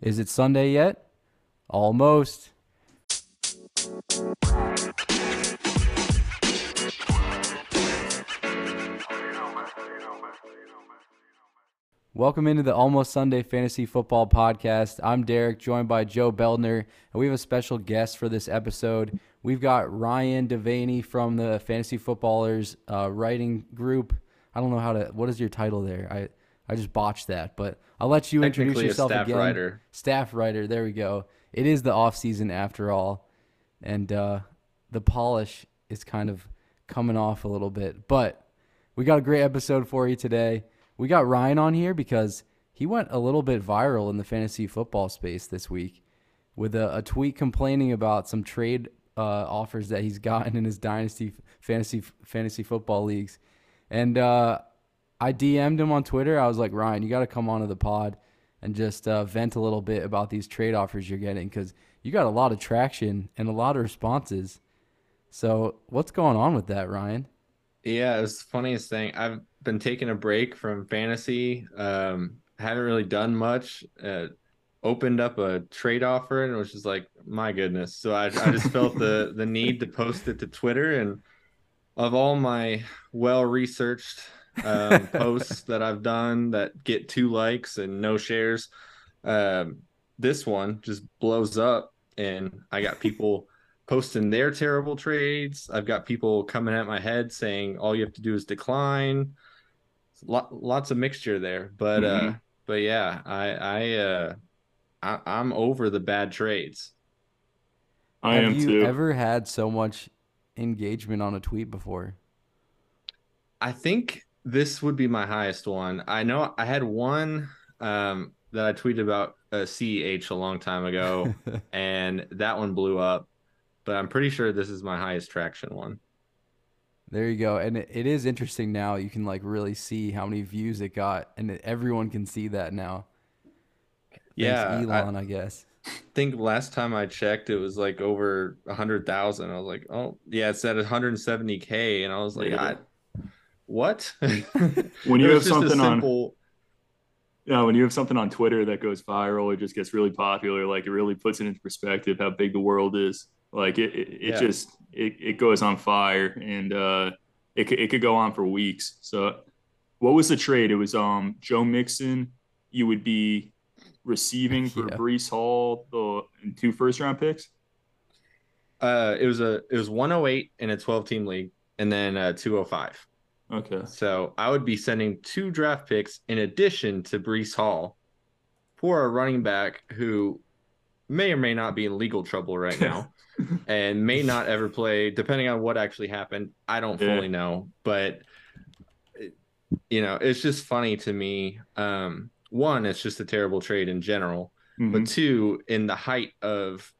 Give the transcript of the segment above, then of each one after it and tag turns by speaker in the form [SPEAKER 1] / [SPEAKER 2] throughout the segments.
[SPEAKER 1] Is it Sunday yet? Almost. Welcome into the Almost Sunday Fantasy Football Podcast. I'm Derick, joined by Joe Beldner, and we have a special guest for this episode. We've got Ryan Devaney from the Fantasy Footballers uh, writing group. I don't know how to. What is your title there? I I just botched that, but I'll let you introduce yourself
[SPEAKER 2] staff
[SPEAKER 1] again.
[SPEAKER 2] writer.
[SPEAKER 1] Staff writer. There we go. It is the off season after all, and uh, the polish is kind of coming off a little bit. But we got a great episode for you today. We got Ryan on here because he went a little bit viral in the fantasy football space this week with a, a tweet complaining about some trade uh, offers that he's gotten in his dynasty fantasy fantasy football leagues, and uh, I DM'd him on Twitter. I was like, Ryan, you got to come onto the pod and just uh, vent a little bit about these trade offers you're getting because you got a lot of traction and a lot of responses. So what's going on with that, Ryan?
[SPEAKER 2] Yeah, it was the funniest thing. I've been taking a break from fantasy. Um, haven't really done much. Uh, opened up a trade offer and it was just like, my goodness. So I, I just felt the the need to post it to Twitter. And of all my well researched um, posts that I've done that get two likes and no shares, um, this one just blows up, and I got people. posting their terrible trades. I've got people coming at my head saying all you have to do is decline. Lot, lots of mixture there, but uh,
[SPEAKER 3] Mhm.
[SPEAKER 2] but yeah, I I uh, I, I'm over the bad trades.
[SPEAKER 3] I
[SPEAKER 1] Have
[SPEAKER 3] am
[SPEAKER 1] you
[SPEAKER 3] too.
[SPEAKER 1] ever had so much engagement on a tweet before?
[SPEAKER 2] I think this would be my highest one. I know I had one um, that I tweeted about uh, CEH a long time ago, and that one blew up. But I'm pretty sure this is my highest traction one.
[SPEAKER 1] There you go. And it, it is interesting now. You can like really see how many views it got, and everyone can see that now.
[SPEAKER 2] Yeah, I-
[SPEAKER 1] Elon, I, guess.
[SPEAKER 2] think last time I checked, it was like over a hundred thousand. I was like, oh yeah, it's at 170k, and I was like,
[SPEAKER 3] Yeah.
[SPEAKER 2] I, what?
[SPEAKER 3] When you have
[SPEAKER 2] was just a
[SPEAKER 3] something on- Yeah, when you have something on Twitter that goes viral, it just gets really popular. Like it really puts it into perspective how big the world is. Like it, it, it
[SPEAKER 2] Yeah.
[SPEAKER 3] just it, it goes on fire, and uh, it could, it could go on for weeks. So, what was the trade? It was um Joe Mixon. You would be receiving for
[SPEAKER 1] Yeah.
[SPEAKER 3] Breece Hall the and two first round picks.
[SPEAKER 2] uh, it was a it was 108 in a 12 team league, and then uh, 205.
[SPEAKER 3] Okay.
[SPEAKER 2] So I would be sending two draft picks in addition to Breece Hall for a running back who may or may not be in legal trouble right now and may not ever play, depending on what actually happened. I don't
[SPEAKER 3] Yeah.
[SPEAKER 2] fully know, but you know, it's just funny to me. Um, one, it's just a terrible trade in general,
[SPEAKER 3] Mhm.
[SPEAKER 2] but two, in the height of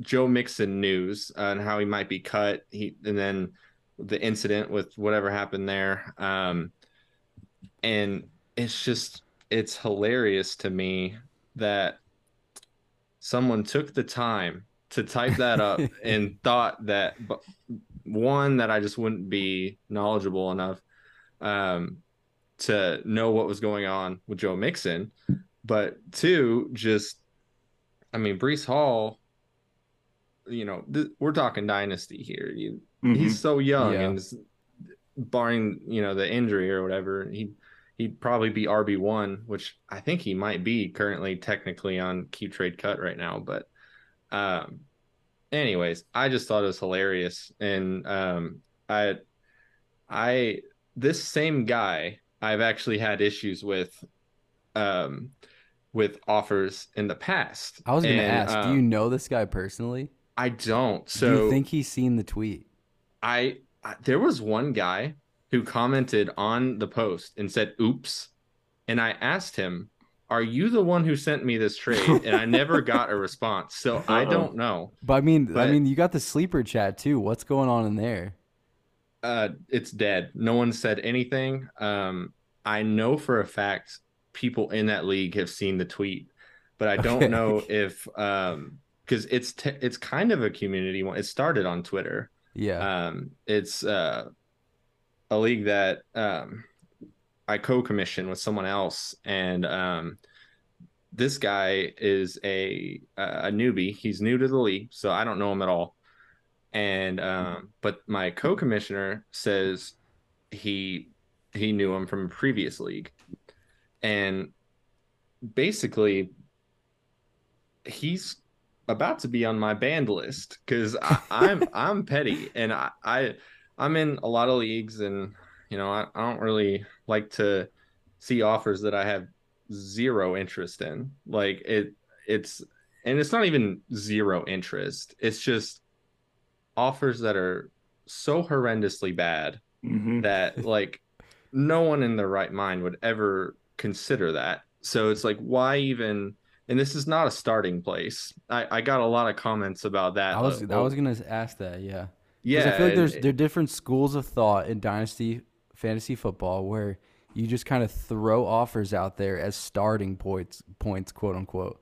[SPEAKER 2] Joe Mixon news and how he might be cut, he and then the incident with whatever happened there, um, and it's just it's hilarious to me that someone took the time to type that up and thought that one that I just wouldn't be knowledgeable enough um, to know what was going on with Joe Mixon, but two, just I mean, Breece Hall, you know, th- we're talking dynasty here. You,
[SPEAKER 3] Mhm.
[SPEAKER 2] He's so young,
[SPEAKER 1] Yeah.
[SPEAKER 2] and barring you know the injury or whatever, he he'd probably be RB one, which I think he might be currently technically on keep trade cut right now. But um, anyways, I just thought it was hilarious, and um, I I this same guy I've actually had issues with um with offers in the past.
[SPEAKER 1] I was going to ask, do
[SPEAKER 2] um,
[SPEAKER 1] you know this guy personally?
[SPEAKER 2] I don't.
[SPEAKER 1] do
[SPEAKER 2] So
[SPEAKER 1] you think he's seen the tweet?
[SPEAKER 2] I, I there was one guy who commented on the post and said oops and I asked him are you the one who sent me this trade and I never got a response so I
[SPEAKER 3] Uh-oh.
[SPEAKER 2] don't know
[SPEAKER 1] But I mean, I mean, you got the sleeper chat too. What's going on in there?
[SPEAKER 2] uh it's dead no one said anything um I know for a fact people in that league have seen the tweet but I don't
[SPEAKER 1] Okay.
[SPEAKER 2] know if um because it's t- it's kind of a community one it started on Twitter
[SPEAKER 1] Yeah.
[SPEAKER 2] Um, it's uh, a league that um, I co-commission with someone else, and um, this guy is a a newbie. He's new to the league, so I don't know him at all. And um, but my co-commissioner says he he knew him from a previous league, and basically he's about to be on my banned list because I'm I'm petty and I, I I'm in a lot of leagues and you know I, I don't really like to see offers that I have zero interest in. Like it it's and it's not even zero interest. It's just offers that are so horrendously bad mm-hmm. that like no one in their right mind would ever consider that. So it's like why even and this is not a starting place. I, I got a lot of comments about that.
[SPEAKER 1] I was uh, I was gonna ask that, yeah. Yeah. I feel like there's there are different schools of thought in dynasty fantasy football where you just kind of throw offers out there as starting points points quote unquote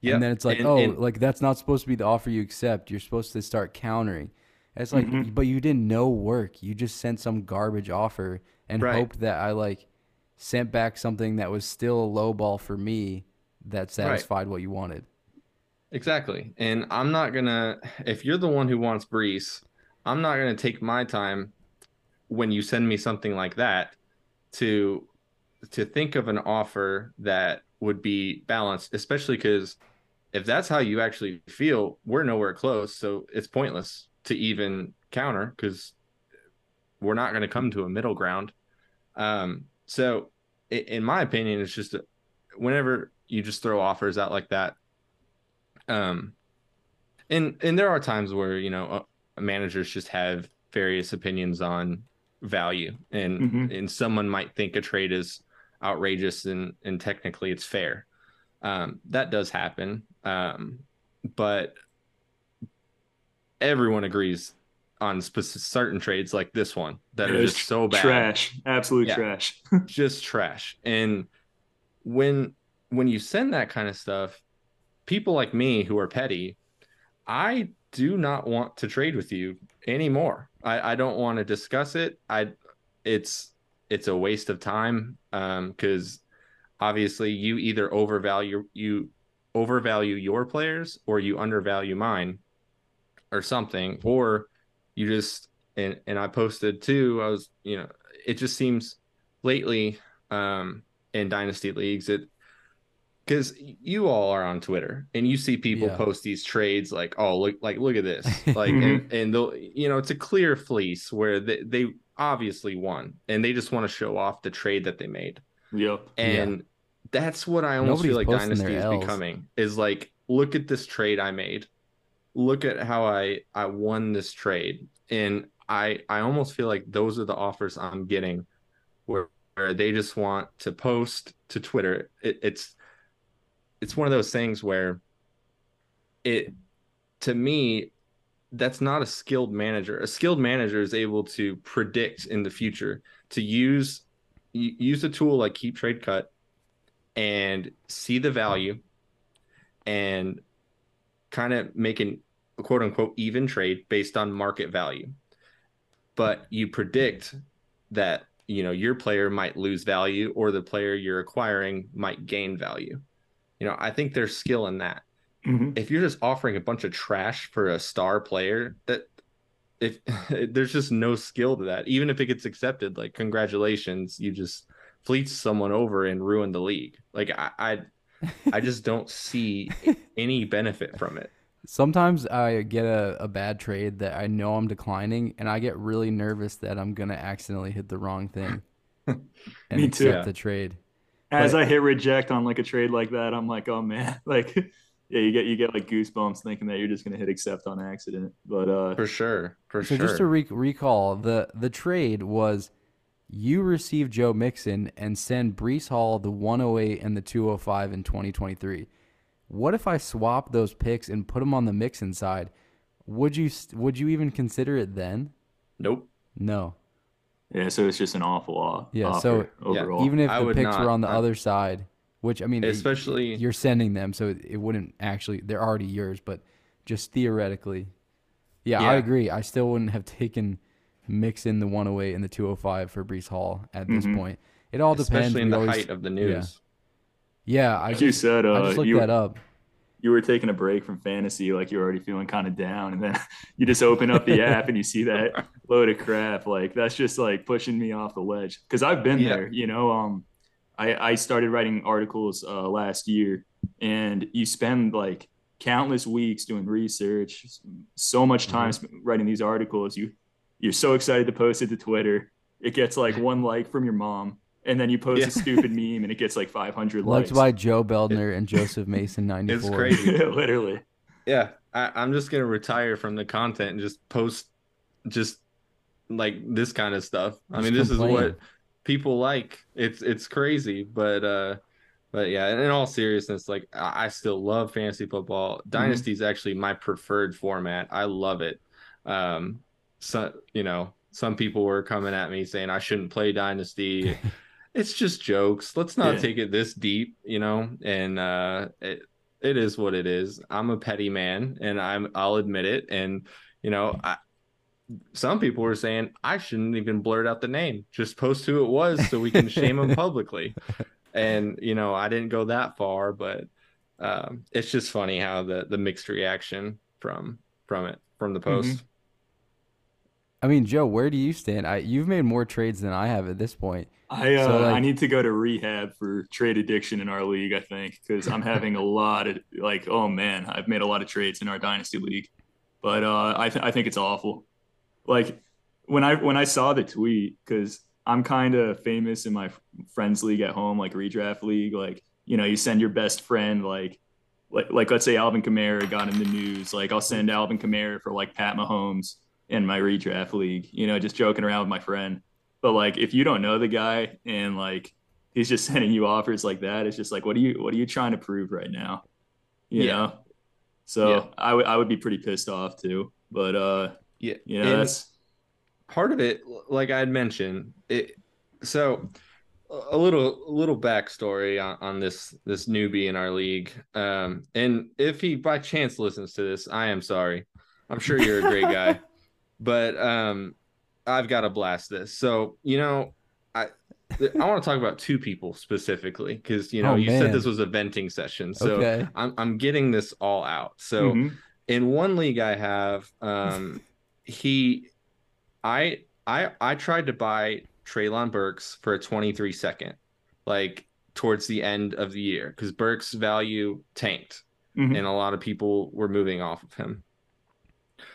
[SPEAKER 1] yeah and then it's like and, oh and, like that's not supposed to be the offer you accept you're supposed to start countering it's like mm-hmm. but you didn't know work you just sent some garbage offer and right. hoped that i like sent back something that was still a low ball for me that satisfied right. what you wanted
[SPEAKER 2] exactly and i'm not gonna if you're the one who wants breece i'm not gonna take my time when you send me something like that to to think of an offer that would be balanced, especially because if that's how you actually feel, we're nowhere close. So it's pointless to even counter because we're not going to come to a middle ground. Um, so, in my opinion, it's just whenever you just throw offers out like that. Um, and and there are times where you know uh, managers just have various opinions on value and mm-hmm. and someone might think a trade is outrageous and and technically it's fair. Um, that does happen. Um, but everyone agrees on specific, certain trades like this one that it are just so bad.
[SPEAKER 3] trash. Absolute yeah, trash.
[SPEAKER 2] Just trash. And when when you send that kind of stuff people like me who are petty i do not want to trade with you anymore. I, I don't want to discuss it. I it's it's a waste of time because um, obviously you either overvalue you overvalue your players or you undervalue mine or something or you just and and I posted too I was you know it just seems lately um in dynasty leagues it because you all are on Twitter and you see people yeah. post these trades like, oh, look, like look at this, like, mm-hmm. and, and they'll, you know, it's a clear fleece where they, they obviously won and they just want to show off the trade that they made.
[SPEAKER 3] Yep.
[SPEAKER 2] And yeah. that's what I almost Nobody's feel like Dynasty is L's. becoming is like, look at this trade I made. Look at how I I won this trade, and I I almost feel like those are the offers I'm getting, where, where they just want to post to Twitter. It, it's it's one of those things where it to me that's not a skilled manager. A skilled manager is able to predict in the future to use use a tool like keep trade cut and see the value and kind of make an quote unquote even trade based on market value. But you predict that you know your player might lose value or the player you're acquiring might gain value you know, I think there's skill in that. Mm-hmm. If you're just offering a bunch of trash for a star player, that if there's just no skill to that, even if it gets accepted, like congratulations, you just fleets someone over and ruin the league. Like I, I, I just don't see any benefit from it.
[SPEAKER 1] Sometimes I get a, a bad trade that I know I'm declining, and I get really nervous that I'm gonna accidentally hit the wrong thing and
[SPEAKER 3] Me
[SPEAKER 1] accept too. the trade
[SPEAKER 3] as but, I hit reject on like a trade like that, I'm like, oh man, like yeah, you get you get like goosebumps thinking that you're just gonna hit accept on accident. But uh
[SPEAKER 2] for sure, for
[SPEAKER 1] so
[SPEAKER 2] sure.
[SPEAKER 1] just to re- recall, the the trade was you receive Joe Mixon and send Breece Hall the 108 and the 205 in 2023. What if I swap those picks and put them on the Mixon side? Would you would you even consider it then?
[SPEAKER 2] Nope.
[SPEAKER 1] No.
[SPEAKER 3] Yeah, so it's just an awful offer.
[SPEAKER 1] yeah. So overall. even if the picks not, were on the I, other side, which I mean,
[SPEAKER 2] especially
[SPEAKER 1] you're sending them, so it wouldn't actually they're already yours, but just theoretically, yeah, yeah. I agree. I still wouldn't have taken Mixon the 108 and the 205 for Breece Hall at this mm-hmm. point. It all depends.
[SPEAKER 2] Especially in the always, height of the news.
[SPEAKER 1] Yeah, I
[SPEAKER 3] Like you
[SPEAKER 1] just
[SPEAKER 3] said,
[SPEAKER 1] I
[SPEAKER 3] uh,
[SPEAKER 1] just looked
[SPEAKER 3] you
[SPEAKER 1] that up.
[SPEAKER 3] You were taking a break from fantasy, like you're already feeling kind of down, and then you just open up the app and you see that load of crap. Like that's just like pushing me off the ledge because I've been
[SPEAKER 2] Yeah.
[SPEAKER 3] there. You know, um, I I started writing articles uh, last year, and you spend like countless weeks doing research, so much time sp writing these articles. You you're so excited to post it to Twitter. It gets like one like from your mom, and then you post
[SPEAKER 2] Yeah.
[SPEAKER 3] a stupid meme, and it gets like 500
[SPEAKER 1] Liked
[SPEAKER 3] likes.
[SPEAKER 1] by Joe Beldner and Joseph Mason, 94.
[SPEAKER 2] It's crazy.
[SPEAKER 3] Literally.
[SPEAKER 2] Yeah, I, I'm just gonna retire from the content and just post just like this kind of stuff. I
[SPEAKER 1] Just
[SPEAKER 2] mean, this
[SPEAKER 1] complain.
[SPEAKER 2] is what people like. It's it's crazy, but uh, but yeah. In all seriousness, like I, I still love fantasy football. Dynasty is actually my preferred format. I love it. Um, so you know, some people were coming at me saying I shouldn't play Dynasty. it's just jokes. Let's not
[SPEAKER 3] Yeah.
[SPEAKER 2] take it this deep, you know. And uh, it, it is what it is. I'm a petty man, and I'm I'll admit it. And you know, I, some people were saying I shouldn't even blurt out the name. Just post who it was so we can shame him publicly. And you know, I didn't go that far, but um, it's just funny how the the mixed reaction from from it from the post.
[SPEAKER 1] I mean, Joe, where do you stand? I you've made more trades than I have at this point.
[SPEAKER 3] I uh,
[SPEAKER 1] So, like-
[SPEAKER 3] I need to go to rehab for trade addiction in our league. I think because I'm having a lot of like, oh man, I've made a lot of trades in our dynasty league, but uh, I th- I think it's awful. Like when I when I saw the tweet because I'm kind of famous in my friends league at home, like redraft league. Like you know, you send your best friend like. Like, like let's say Alvin Kamara got in the news. Like I'll send Alvin Kamara for like Pat Mahomes in my redraft league. You know, just joking around with my friend. But like, if you don't know the guy and like he's just sending you offers like that, it's just like, what are you, what are you trying to prove right now? You
[SPEAKER 2] Yeah.
[SPEAKER 3] know. So
[SPEAKER 2] Yeah.
[SPEAKER 3] I would, I would be pretty pissed off too. But uh,
[SPEAKER 2] Yeah,
[SPEAKER 3] you know, that's
[SPEAKER 2] part of it, like I had mentioned, it. So a little a little backstory on, on this this newbie in our league. Um, and if he by chance listens to this, I am sorry. I'm sure you're a great guy, but um, I've got to blast this. So you know, I I want to talk about two people specifically because you know
[SPEAKER 1] Oh,
[SPEAKER 2] you
[SPEAKER 1] man.
[SPEAKER 2] said this was a venting session. So
[SPEAKER 1] okay.
[SPEAKER 2] I'm I'm getting this all out. So
[SPEAKER 3] Mhm.
[SPEAKER 2] in one league I have, um, he, I, I, I tried to buy Treylon Burks for a 23 second, like towards the end of the year, because Burks' value tanked
[SPEAKER 3] Mhm.
[SPEAKER 2] and a lot of people were moving off of him.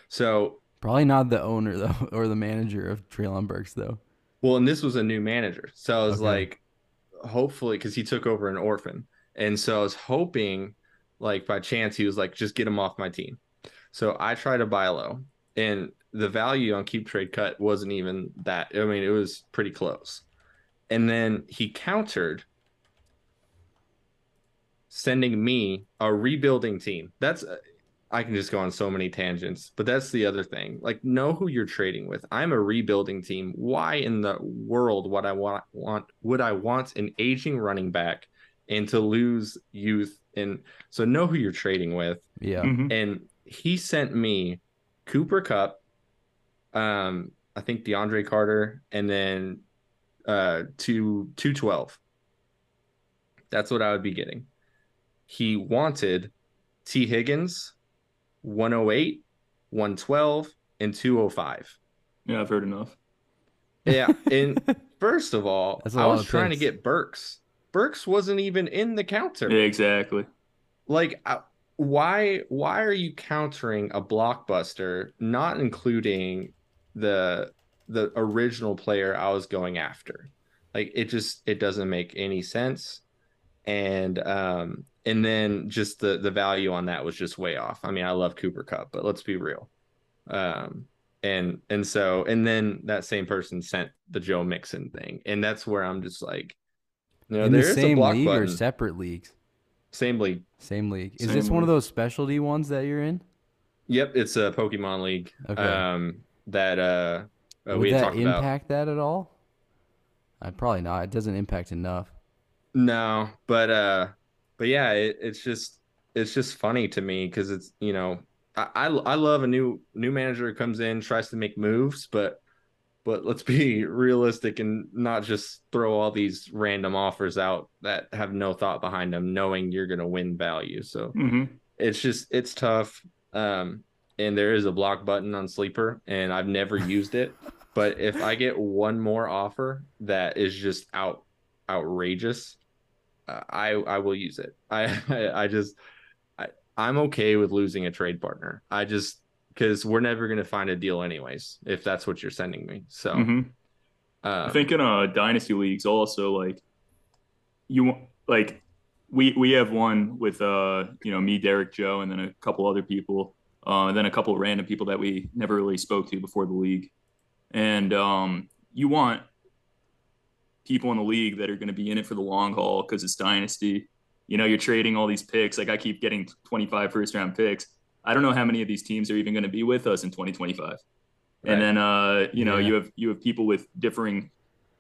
[SPEAKER 2] So,
[SPEAKER 1] Probably not the owner though, or the manager of Treylon Burks though.
[SPEAKER 2] well, and this was a new manager, so I was
[SPEAKER 1] Okay.
[SPEAKER 2] like, hopefully, because he took over an orphan, and so I was hoping, like by chance, he was like, just get him off my team. So I tried to buy low, and the value on keep trade cut wasn't even that. I mean, it was pretty close. And then he countered, sending me a rebuilding team. That's I can just go on so many tangents, but that's the other thing. Like, know who you're trading with. I'm a rebuilding team. Why in the world would I want want would I want an aging running back and to lose youth? And so know who you're trading with
[SPEAKER 1] Yeah.
[SPEAKER 3] Mhm.
[SPEAKER 2] and he sent me Cooper Kupp, um, I think DeAndre Carter, and then uh two two twelve. That's what I would be getting. He wanted Tee Higgins, 108, 112, and 205.
[SPEAKER 3] Yeah, I've heard enough.
[SPEAKER 2] Yeah. And first of all,
[SPEAKER 1] That's a
[SPEAKER 2] I
[SPEAKER 1] lot
[SPEAKER 2] was
[SPEAKER 1] of
[SPEAKER 2] trying to get Burks. Burks wasn't even in the counter.
[SPEAKER 3] Yeah, exactly.
[SPEAKER 2] like uh, why why are you countering a blockbuster not including the the original player i was going after like it just it doesn't make any sense and um and then just the the value on that was just way off i mean i love cooper kupp but let's be real um and and so and then that same person sent the joe mixon thing and that's where i'm just like you know
[SPEAKER 1] In the
[SPEAKER 2] there's a
[SPEAKER 1] same
[SPEAKER 2] block
[SPEAKER 1] league or separate leagues?
[SPEAKER 2] same league
[SPEAKER 1] Same league. Is
[SPEAKER 3] Same
[SPEAKER 1] this one of those specialty ones that you're in?
[SPEAKER 2] Yep, it's a Pokemon League.
[SPEAKER 1] Okay.
[SPEAKER 2] Um, that uh, uh, we
[SPEAKER 1] Would that
[SPEAKER 2] talked about.
[SPEAKER 1] impact that at all? I probably not. It doesn't impact enough.
[SPEAKER 2] No, but uh, but yeah, it, it's just it's just funny to me because it's you know I, I I love a new new manager who comes in tries to make moves, but but let's be realistic and not just throw all these random offers out that have no thought behind them, knowing you're going to win value. So
[SPEAKER 3] hmm
[SPEAKER 2] it's just it's tough. Um, and there is a block button on Sleeper, and I've never used it. But if I get one more offer that is just out outrageous, I I will use it. I I, I just I, I'm okay with losing a trade partner. I just because we're never gonna find a deal anyways if that's what you're sending me. So
[SPEAKER 3] hmm
[SPEAKER 2] uh,
[SPEAKER 3] I think in uh dynasty leagues also like you want like we we have one with uh you know me Derick Joe and then a couple other people uh and then a couple of random people that we never really spoke to before the league and um you want people in the league that are going to be in it for the long haul because it's dynasty. You know you're trading all these picks. Like I keep getting 25 first round picks. I don't know how many of these teams are even going to be with us in 2025
[SPEAKER 2] Right.
[SPEAKER 3] and then uh you know
[SPEAKER 1] Yeah.
[SPEAKER 3] you have you have people with differing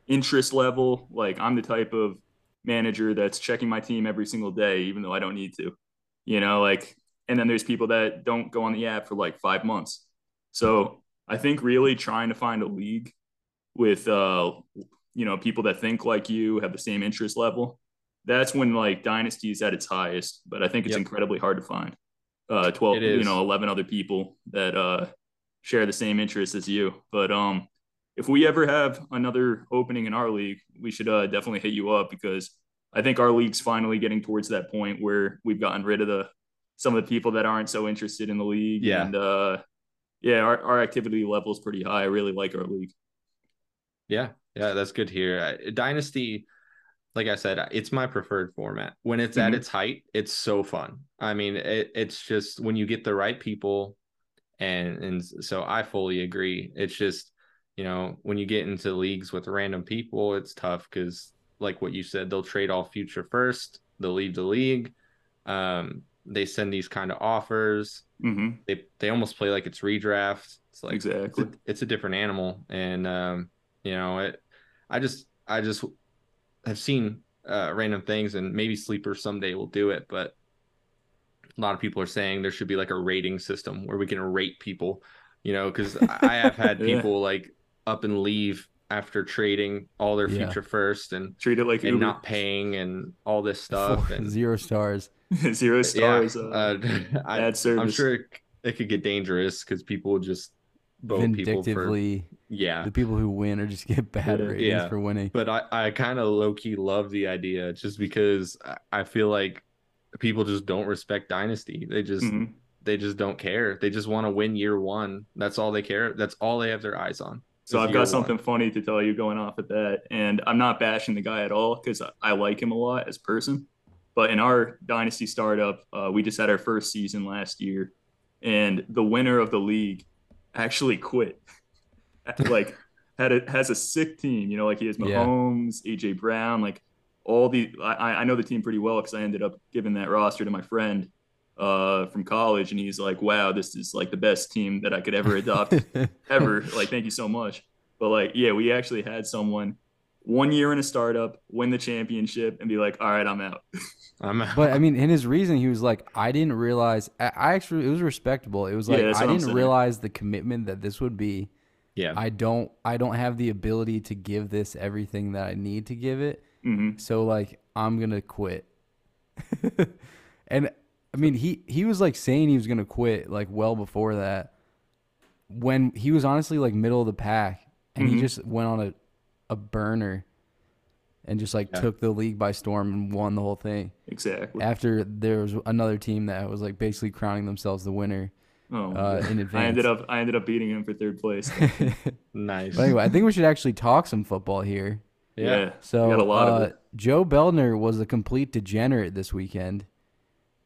[SPEAKER 3] interest level. Like i'm the type of manager that's checking my team every single day even though i don't need to you know like and then there's people that don't go on the app for like five months. So i think really trying to find a league with uh you know people that think like you have the same interest level that's when like dynasty is at its highest but i think it's
[SPEAKER 2] Yep.
[SPEAKER 3] incredibly hard to find uh 12
[SPEAKER 2] It
[SPEAKER 3] you know 11 other people that uh share the same interests as you. But um if we ever have another opening in our league we should uh definitely hit you up because i think our league's finally getting towards that point where we've gotten rid of the some of the people that aren't so interested in the league
[SPEAKER 2] Yeah.
[SPEAKER 3] and uh yeah our, our activity level is pretty high. I really like our league.
[SPEAKER 2] Yeah, yeah, that's good here. Uh, Dynasty, like I said, it's my preferred format. When it's at
[SPEAKER 3] Mhm.
[SPEAKER 2] its height, it's so fun. I mean, it, it's just when you get the right people, and and so I fully agree. It's just you know when you get into leagues with random people, it's tough because like what you said, they'll trade all future first. They'll leave the league. Um, they send these kind of offers.
[SPEAKER 3] hmm
[SPEAKER 2] They they almost play like it's redraft. It's like it's
[SPEAKER 3] exactly
[SPEAKER 2] a, it's a different animal and um you know it i just i just have seen uh random things and maybe sleeper someday will do it but a lot of people are saying there should be like a rating system where we can rate people you know because i have had
[SPEAKER 3] Yeah.
[SPEAKER 2] people like up and leave after trading all their
[SPEAKER 1] Yeah.
[SPEAKER 2] future first and
[SPEAKER 3] treat it like
[SPEAKER 2] and
[SPEAKER 3] Uber.
[SPEAKER 2] not paying and all this stuff
[SPEAKER 1] Four-
[SPEAKER 2] and
[SPEAKER 1] zero stars.
[SPEAKER 3] zero stars
[SPEAKER 2] yeah,
[SPEAKER 3] uh,
[SPEAKER 2] uh, I,
[SPEAKER 3] bad service
[SPEAKER 2] i'm sure it, it could get dangerous because people would just vote people for
[SPEAKER 1] Vindictively,
[SPEAKER 2] yeah
[SPEAKER 1] the people who win or just get bad
[SPEAKER 3] Yeah.
[SPEAKER 1] ratings
[SPEAKER 2] Yeah.
[SPEAKER 1] for winning.
[SPEAKER 2] but I, I kind of low key love the idea just because I- I feel like people just don't respect Dynasty. They just
[SPEAKER 3] Mhm.
[SPEAKER 2] they just don't care. They just want to win year one. That's all they care. That's all they have their eyes on.
[SPEAKER 3] So I've got something
[SPEAKER 2] one.
[SPEAKER 3] funny to tell you going off at that. And I'm not bashing the guy at all because I like him a lot as a person. But in our dynasty startup, uh, we just had our first season last year, and the winner of the league actually quit. like had a has a sick team, you know, like he has
[SPEAKER 1] Yeah.
[SPEAKER 3] Mahomes, AJ Brown, like all the I, I know the team pretty well because I ended up giving that roster to my friend uh, from college, and he's like, "Wow, this is like the best team that I could ever adopt ever. Like, thank you so much. But like, yeah, we actually had someone one year in a startup win the championship and be like, all right, I'm out.
[SPEAKER 2] I'm out.
[SPEAKER 1] But I mean, in his reason, he was like, "I didn't realize. I, I actually, it was respectable. It was like
[SPEAKER 3] that's
[SPEAKER 1] I didn't realize the commitment that this would be.
[SPEAKER 2] yeah.
[SPEAKER 1] I don't, I don't have the ability to give this everything that I need to give it.
[SPEAKER 3] hmm
[SPEAKER 1] So like, I'm gonna quit. and I mean, he he was like saying he was gonna quit like well before that. When he was honestly like middle of the pack, and he
[SPEAKER 3] Mhm.
[SPEAKER 1] just went on a a burner, and just like
[SPEAKER 2] Yeah.
[SPEAKER 1] took the league by storm and won the whole thing
[SPEAKER 3] Exactly.
[SPEAKER 1] after there was another team that was like basically crowning themselves the winner
[SPEAKER 3] Oh, my
[SPEAKER 1] uh,
[SPEAKER 3] God.
[SPEAKER 1] in advance.
[SPEAKER 3] I ended up I ended up beating him for third place.
[SPEAKER 2] nice.
[SPEAKER 1] but anyway, I think we should actually talk some football here.
[SPEAKER 2] yeah.
[SPEAKER 1] So
[SPEAKER 3] got a lot of
[SPEAKER 1] uh,
[SPEAKER 3] it.
[SPEAKER 1] Joe Beldner was a complete degenerate this weekend,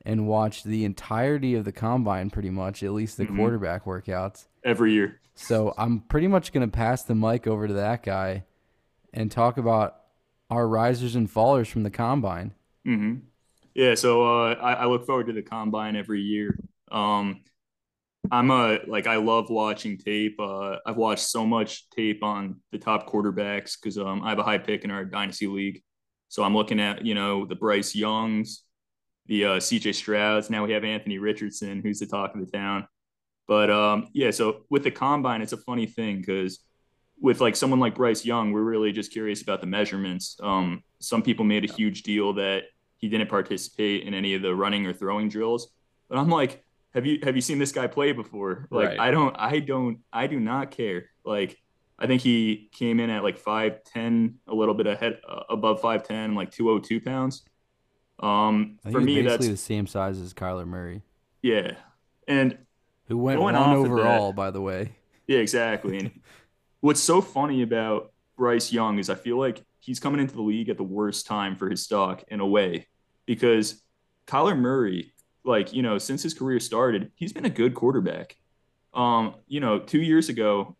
[SPEAKER 1] and watched the entirety of the combine, pretty much, at least the
[SPEAKER 3] Mhm.
[SPEAKER 1] quarterback workouts.
[SPEAKER 3] every year.
[SPEAKER 1] So I'm pretty much gonna pass the mic over to that guy, and talk about our risers and fallers from the combine.
[SPEAKER 3] hmm Yeah, so uh, I, I look forward to the combine every year. Um, I'm a like I love watching tape. Uh, I've watched so much tape on the top quarterbacks because um, I have a high pick in our dynasty league. So I'm looking at you know the Bryce Youngs, the uh, C.J. Strouds. Now we have Anthony Richardson, who's the talk of the town. But um, yeah, so with the combine, it's a funny thing because with like someone like Bryce Young, we're really just curious about the measurements. Um, some people made a huge deal that he didn't participate in any of the running or throwing drills, but I'm like, have you have you seen this guy play before? Like,
[SPEAKER 2] Right.
[SPEAKER 3] I don't, I don't, I do not care. Like, I think he came in at like five ten, a little bit ahead, uh, above five ten, like two oh two pounds. Um, for me,
[SPEAKER 1] basically
[SPEAKER 3] that's
[SPEAKER 1] the same size as Kyler Murray,
[SPEAKER 3] yeah, and
[SPEAKER 1] who went one overall, by the way.
[SPEAKER 3] Yeah, exactly. And what's so funny about Bryce Young is I feel like he's coming into the league at the worst time for his stock in a way because Kyler Murray, like, you know, since his career started, he's been a good quarterback. Um, you know, two years ago,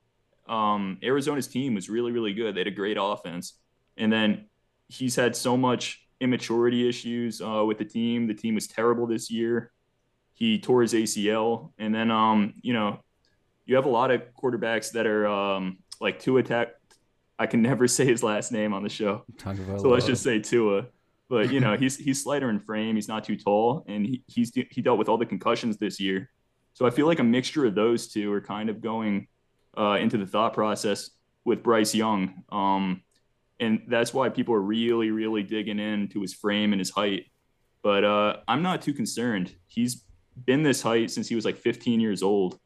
[SPEAKER 3] um, Arizona's team was really, really good. They had a great offense. And then he's had so much immaturity issues uh, with the team. The team was terrible this year. He tore his ACL. And then, um, you know, you have a lot of quarterbacks that are um, like Tua attack. I can never say his last name on the show,
[SPEAKER 1] Tagovailoa.
[SPEAKER 3] so let's just say Tua. But you know, he's he's slighter in frame. He's not too tall, and he, he's he dealt with all the concussions this year. So I feel like a mixture of those two are kind of going uh, into the thought process with Bryce Young, um, and that's why people are really really digging into his frame and his height. But uh, I'm not too concerned. He's been this height since he was like 15 years old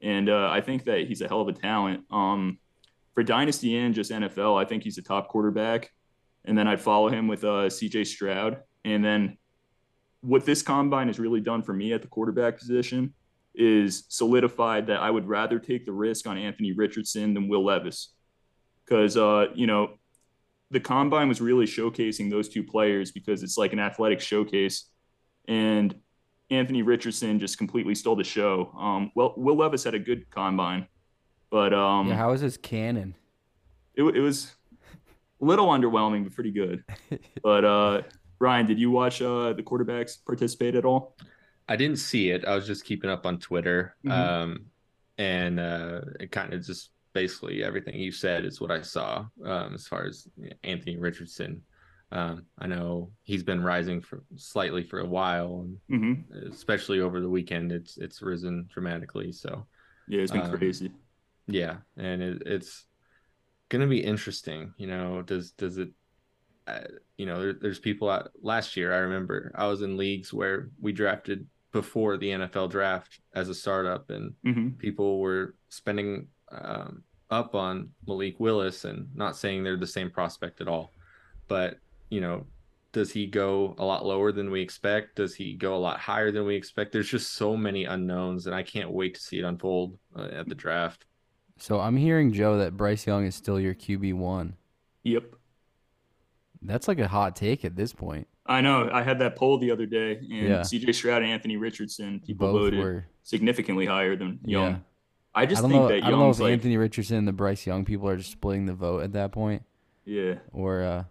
[SPEAKER 3] and uh, I think that he's a hell of a talent. Um, for dynasty and just NFL, I think he's a top quarterback. And then I'd follow him with uh, C.J. Stroud. And then what this combine has really done for me at the quarterback position is solidified that I would rather take the risk on Anthony Richardson than Will Levis, because uh, you know the combine was really showcasing those two players because it's like an athletic showcase, and Anthony Richardson just completely stole the show. Um, well, Will Levis had a good combine, but um,
[SPEAKER 1] yeah, how is his cannon?
[SPEAKER 3] it, it was a little underwhelming, but pretty good. But uh, Ryan, did you watch uh, the quarterbacks participate at all?
[SPEAKER 2] I didn't see it. I was just keeping up on Twitter.
[SPEAKER 3] Mhm.
[SPEAKER 2] Um, and uh, it kind of just basically everything you said is what I saw um, as far as Anthony Richardson. Um, I know he's been rising for slightly for a while, and
[SPEAKER 3] hmm
[SPEAKER 2] especially over the weekend, it's it's risen dramatically. So
[SPEAKER 3] Yeah, it's been
[SPEAKER 2] Um,
[SPEAKER 3] crazy.
[SPEAKER 2] Yeah, and it, it's gonna be interesting. You know, does does it? Uh, you know, there, there's people out last year. I remember I was in leagues where we drafted before the NFL draft as a startup, and
[SPEAKER 3] hmm
[SPEAKER 2] people were spending um, up on Malik Willis, and not saying they're the same prospect at all, but you know, does he go a lot lower than we expect? Does he go a lot higher than we expect? There's just so many unknowns, and I can't wait to see it unfold uh, at the draft.
[SPEAKER 1] So I'm hearing Joe that Bryce Young is still your QB one.
[SPEAKER 3] Yep.
[SPEAKER 1] That's like a hot take at this point.
[SPEAKER 3] I know. I had that poll the other day, and
[SPEAKER 1] Yeah.
[SPEAKER 3] CJ Stroud and Anthony Richardson, people
[SPEAKER 1] Both
[SPEAKER 3] voted
[SPEAKER 1] were.
[SPEAKER 3] significantly higher than Young.
[SPEAKER 1] Yeah.
[SPEAKER 3] I just
[SPEAKER 1] I
[SPEAKER 3] think
[SPEAKER 1] know.
[SPEAKER 3] that
[SPEAKER 1] I don't know
[SPEAKER 3] Young's
[SPEAKER 1] if
[SPEAKER 3] like,
[SPEAKER 1] Anthony Richardson and the Bryce Young people are just splitting the vote at that point,
[SPEAKER 3] yeah.
[SPEAKER 1] or uh,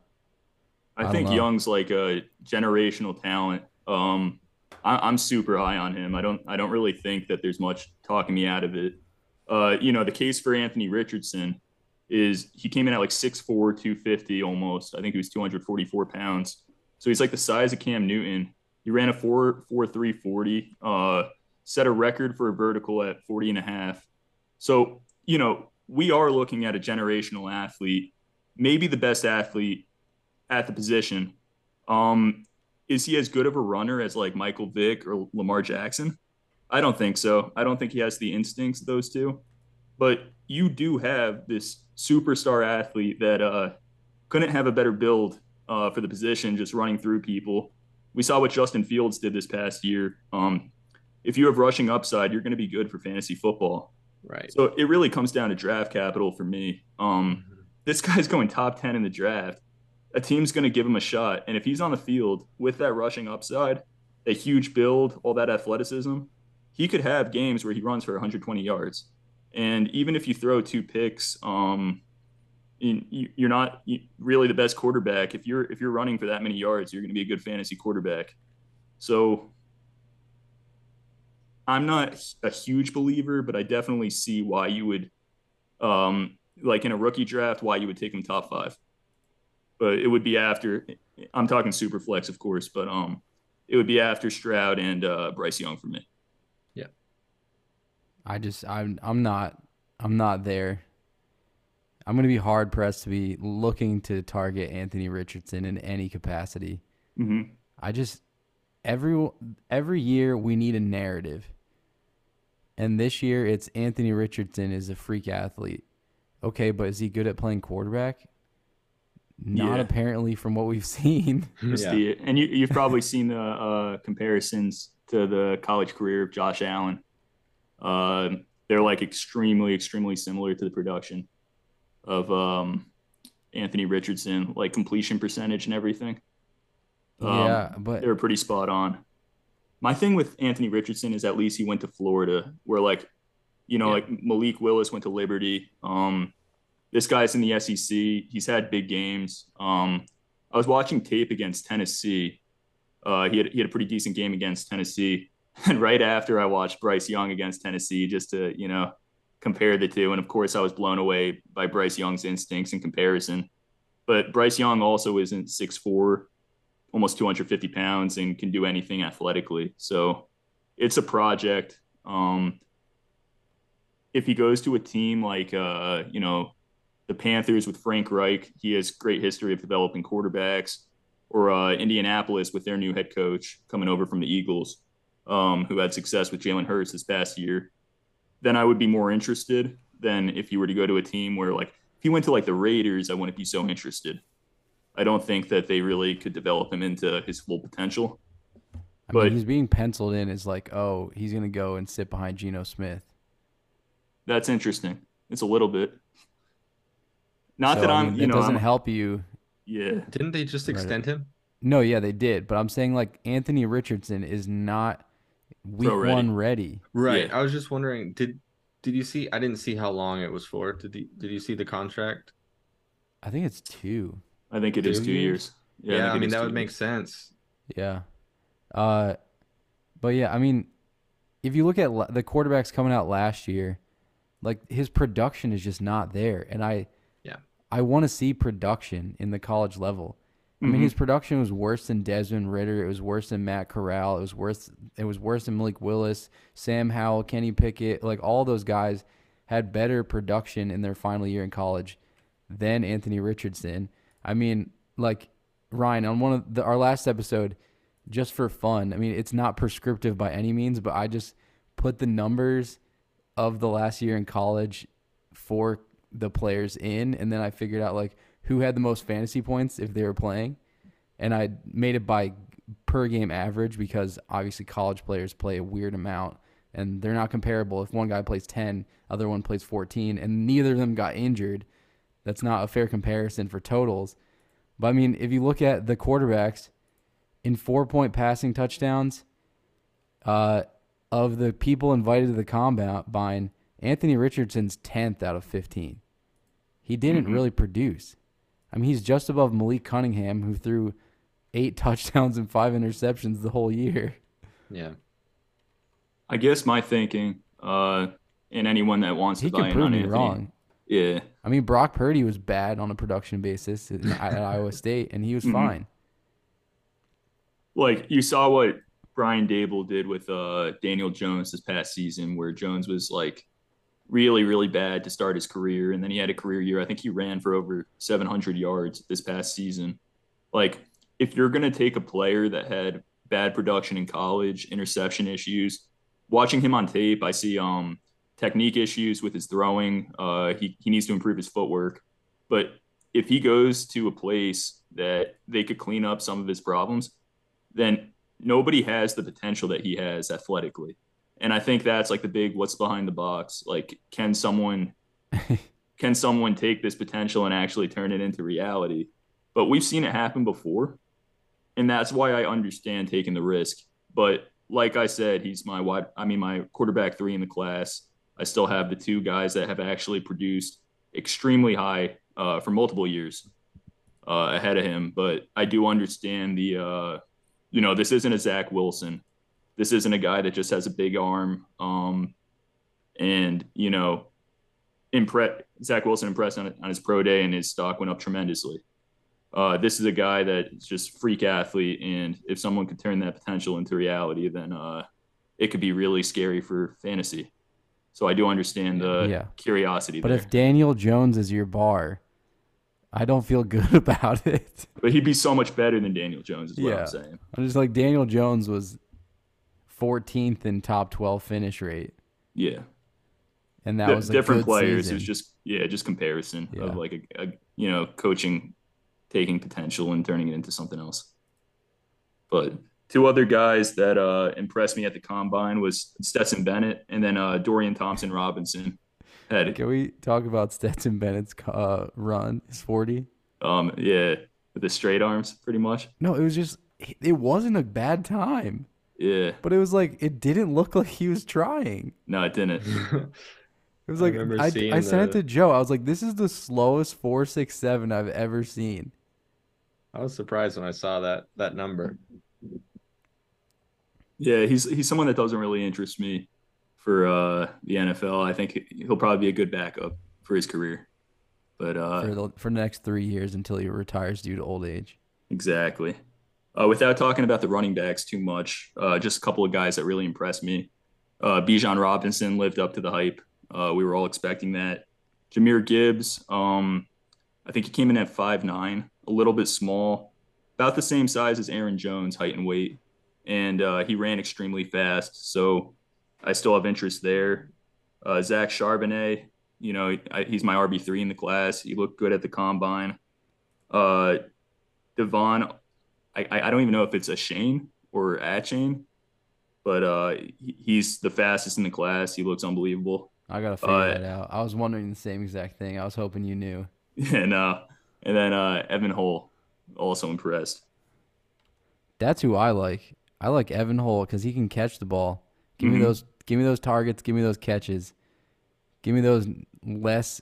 [SPEAKER 1] I
[SPEAKER 3] I, think. Young's like a generational talent. Um, I, I'm super high on him. I don't. I don't really think that there's much talking me out of it. Uh, you know, the case for Anthony Richardson is he came in at like 6'4", 250 almost. I think he was 244 pounds. So he's like the size of Cam Newton. He ran a 4 4 3 40, uh, set a record for a vertical at 40 and a half. So, you know, we are looking at a generational athlete, maybe the best athlete at the position. Um, is he as good of a runner as like Michael Vick or Lamar Jackson? I don't think so. I don't think he has the instincts of those two. But you do have this superstar athlete that uh, couldn't have a better build uh, for the position, just running through people. We saw what Justin Fields did this past year. Um, if you have rushing upside, you're going to be good for fantasy football.
[SPEAKER 2] Right.
[SPEAKER 3] So it really comes down to draft capital for me. Um, this guy's going top 10 in the draft. A team's going to give him a shot. And if he's on the field with that rushing upside, a huge build, all that athleticism, he could have games where he runs for 120 yards. And even if you throw two picks, um, you, you- you're not really the best quarterback. If you're if you're running for that many yards, you're going to be a good fantasy quarterback. So I'm not a huge believer, but I definitely see why you would, um, like in a rookie draft, why you would take him top five. But it would be after. I'm talking super flex, of course, but um, it would be after Stroud and uh, Bryce Young for me.
[SPEAKER 1] I just I'm I'm not I'm not there. I'm gonna be hard pressed to be looking to target Anthony Richardson in any capacity.
[SPEAKER 3] hmm
[SPEAKER 1] I just every every year we need a narrative. And this year it's Anthony Richardson is a freak athlete. Okay, but is he good at playing quarterback? Not
[SPEAKER 3] Yeah.
[SPEAKER 1] apparently from what we've seen.
[SPEAKER 3] That's
[SPEAKER 2] Yeah.
[SPEAKER 3] the- and you, you've probably seen the uh, comparisons to the college career of Josh Allen. Um they're like extremely, extremely similar to the production of um, Anthony Richardson, like completion percentage and everything. Um,
[SPEAKER 1] yeah, but
[SPEAKER 3] they were pretty spot on. My thing with Anthony Richardson is at least he went to Florida, where like, you know,
[SPEAKER 2] Yeah.
[SPEAKER 3] like Malik Willis went to Liberty. Um, this guy's in the SEC. He's had big games. Um, I was watching tape against Tennessee. Uh, he had he had a pretty decent game against Tennessee, and right after I watched Bryce Young against Tennessee, just to you know compare the two. And of course, I was blown away by Bryce Young's instincts in comparison. But Bryce Young also isn't six four almost 250 pounds and can do anything athletically. So it's a project. Um, if he goes to a team like, uh, you know, the Panthers with Frank Reich, he has great history of developing quarterbacks, or uh, Indianapolis with their new head coach coming over from the Eagles, um, who had success with Jalen Hurts this past year. Then I would be more interested than if you were to go to a team where, like, if he went to like the Raiders, I wouldn't be so interested. I don't think that they really could develop him into his full potential.
[SPEAKER 1] I
[SPEAKER 3] but-
[SPEAKER 1] mean, he's being penciled in as like, oh, he's gonna go and sit behind Geno Smith.
[SPEAKER 3] That's interesting. It's a little bit. Not
[SPEAKER 1] So,
[SPEAKER 3] that
[SPEAKER 1] I
[SPEAKER 3] I'm,
[SPEAKER 1] mean,
[SPEAKER 3] you
[SPEAKER 1] it
[SPEAKER 3] know,
[SPEAKER 1] doesn't
[SPEAKER 3] I'm,
[SPEAKER 1] help you.
[SPEAKER 3] yeah,
[SPEAKER 2] Didn't they just
[SPEAKER 1] Right.
[SPEAKER 2] extend him?
[SPEAKER 1] No, yeah, they did, but I'm saying like Anthony Richardson is not week
[SPEAKER 3] ready.
[SPEAKER 1] one ready.
[SPEAKER 2] Right.
[SPEAKER 3] Yeah.
[SPEAKER 2] I was just wondering, did did you see I didn't see how long it was for. Did you did you see the contract?
[SPEAKER 1] I think it's two.
[SPEAKER 3] I think it is
[SPEAKER 2] Two
[SPEAKER 3] two
[SPEAKER 2] years?
[SPEAKER 3] years.
[SPEAKER 2] Yeah,
[SPEAKER 3] think
[SPEAKER 2] I,
[SPEAKER 3] it
[SPEAKER 2] mean that
[SPEAKER 3] two
[SPEAKER 2] would make sense.
[SPEAKER 1] Yeah. Uh, but yeah, I mean, if you look at la- the quarterbacks coming out last year, like his production is just not there, and I,
[SPEAKER 2] Yeah.
[SPEAKER 1] I want to see production in the college level. I mean,
[SPEAKER 3] Mhm.
[SPEAKER 1] his production was worse than Desmond Ridder. It was worse than Matt Corral. It was worse. It was worse than Malik Willis, Sam Howell, Kenny Pickett. Like all those guys had better production in their final year in college than Anthony Richardson. I mean, like Ryan on one of the, our last episode, just for fun. I mean, it's not prescriptive by any means, but I just put the numbers of the last year in college for the players in, and then I figured out like who had the most fantasy points if they were playing, and I made it by per game average because obviously college players play a weird amount and they're not comparable. If one guy plays 10, other one plays 14 and neither of them got injured, that's not a fair comparison for totals. But I mean, if you look at the quarterbacks in 4-point passing touchdowns, uh of the people invited to the combine, Anthony Richardson's 10th out of 15. He didn't
[SPEAKER 3] Mhm.
[SPEAKER 1] really produce. I mean, he's just above Malik Cunningham, who threw eight touchdowns and five interceptions the whole year.
[SPEAKER 2] Yeah.
[SPEAKER 3] I guess my thinking, uh, and anyone that wants
[SPEAKER 1] He
[SPEAKER 3] to buy
[SPEAKER 1] could
[SPEAKER 3] in
[SPEAKER 1] prove
[SPEAKER 3] on
[SPEAKER 1] me
[SPEAKER 3] Anthony,
[SPEAKER 1] wrong.
[SPEAKER 3] yeah,
[SPEAKER 1] I mean, Brock Purdy was bad on a production basis at, at Iowa State, and he was
[SPEAKER 3] Mhm.
[SPEAKER 1] fine.
[SPEAKER 3] like you saw what Brian Daboll did with uh, Daniel Jones this past season, where Jones was like really, really bad to start his career, and then he had a career year. I think he ran for over 700 yards this past season. Like, if you're gonna take a player that had bad production in college, interception issues, watching him on tape, I see um technique issues with his throwing. Uh, he he needs to improve his footwork, but if he goes to a place that they could clean up some of his problems, then nobody has the potential that he has athletically. And I think that's like the big what's behind the box. Like, can someone can someone take this potential and actually turn it into reality? But we've seen it happen before. And that's why I understand taking the risk. But like I said, he's my wide I mean my quarterback three in the class. I still have the two guys that have actually produced extremely high uh, for multiple years uh, ahead of him. But I do understand the uh, you know, this isn't a Zach Wilson. This isn't a guy that just has a big arm. Um, and, you know, impre- Zach Wilson impressed on, on his pro day and his stock went up tremendously. Uh, this is a guy that's just freak athlete. And if someone could turn that potential into reality, then uh, it could be really scary for fantasy. So I do understand the
[SPEAKER 1] Yeah.
[SPEAKER 3] curiosity
[SPEAKER 1] But
[SPEAKER 3] there.
[SPEAKER 1] if Daniel Jones is your bar, I don't feel good about it.
[SPEAKER 3] but he'd be so much better than Daniel Jones, is what
[SPEAKER 1] Yeah.
[SPEAKER 3] I'm saying.
[SPEAKER 1] I'm just like Daniel Jones was 14th in top 12 finish rate,
[SPEAKER 3] Yeah.
[SPEAKER 1] and that
[SPEAKER 3] Di-
[SPEAKER 1] was
[SPEAKER 3] different players.
[SPEAKER 1] Season.
[SPEAKER 3] It was just yeah, just comparison
[SPEAKER 1] Yeah.
[SPEAKER 3] of like a, a you know coaching taking potential and turning it into something else. But two other guys that uh, impressed me at the combine was Stetson Bennett and then uh, Dorian Thompson Robinson. Had
[SPEAKER 1] Can we talk about Stetson Bennett's uh, run? His 40.
[SPEAKER 3] um yeah with the straight arms pretty much.
[SPEAKER 1] No, it was just it wasn't a bad time,
[SPEAKER 3] Yeah,
[SPEAKER 1] but it was like it didn't look like he was trying.
[SPEAKER 3] no, it didn't.
[SPEAKER 1] It was
[SPEAKER 2] I
[SPEAKER 1] like
[SPEAKER 2] remember
[SPEAKER 1] I,
[SPEAKER 2] seeing
[SPEAKER 1] I sent it to Joe. I was like, "This is the slowest four six seven I've ever seen."
[SPEAKER 2] I was surprised when I saw that that number.
[SPEAKER 3] Yeah, he's he's someone that doesn't really interest me for uh, the NFL. I think he'll probably be a good backup for his career. But uh,
[SPEAKER 1] for the for the next three years until he retires due to old age.
[SPEAKER 3] Exactly. Uh, without talking about the running backs too much, uh, just a couple of guys that really impressed me. Uh, Bijan Robinson lived up to the hype. Uh, we were all expecting that. Jahmyr Gibbs, um, I think he came in at five nine, a little bit small, about the same size as Aaron Jones, height and weight, and uh, he ran extremely fast. So I still have interest there. Uh, Zach Charbonnet, you know, I, he's my RB three in the class. He looked good at the combine. Devon, I, I don't even know if it's a Shane or a Shane, but uh, he's the fastest in the class. He looks unbelievable.
[SPEAKER 1] I gotta figure
[SPEAKER 3] Uh,
[SPEAKER 1] that out. I was wondering the same exact thing. I was hoping you knew.
[SPEAKER 3] And uh, and then uh, Evan Hull, also impressed.
[SPEAKER 1] That's who I like. I like Evan Hull because he can catch the ball. Give me
[SPEAKER 3] Mhm.
[SPEAKER 1] those. Give me those targets. Give me those catches. Give me those less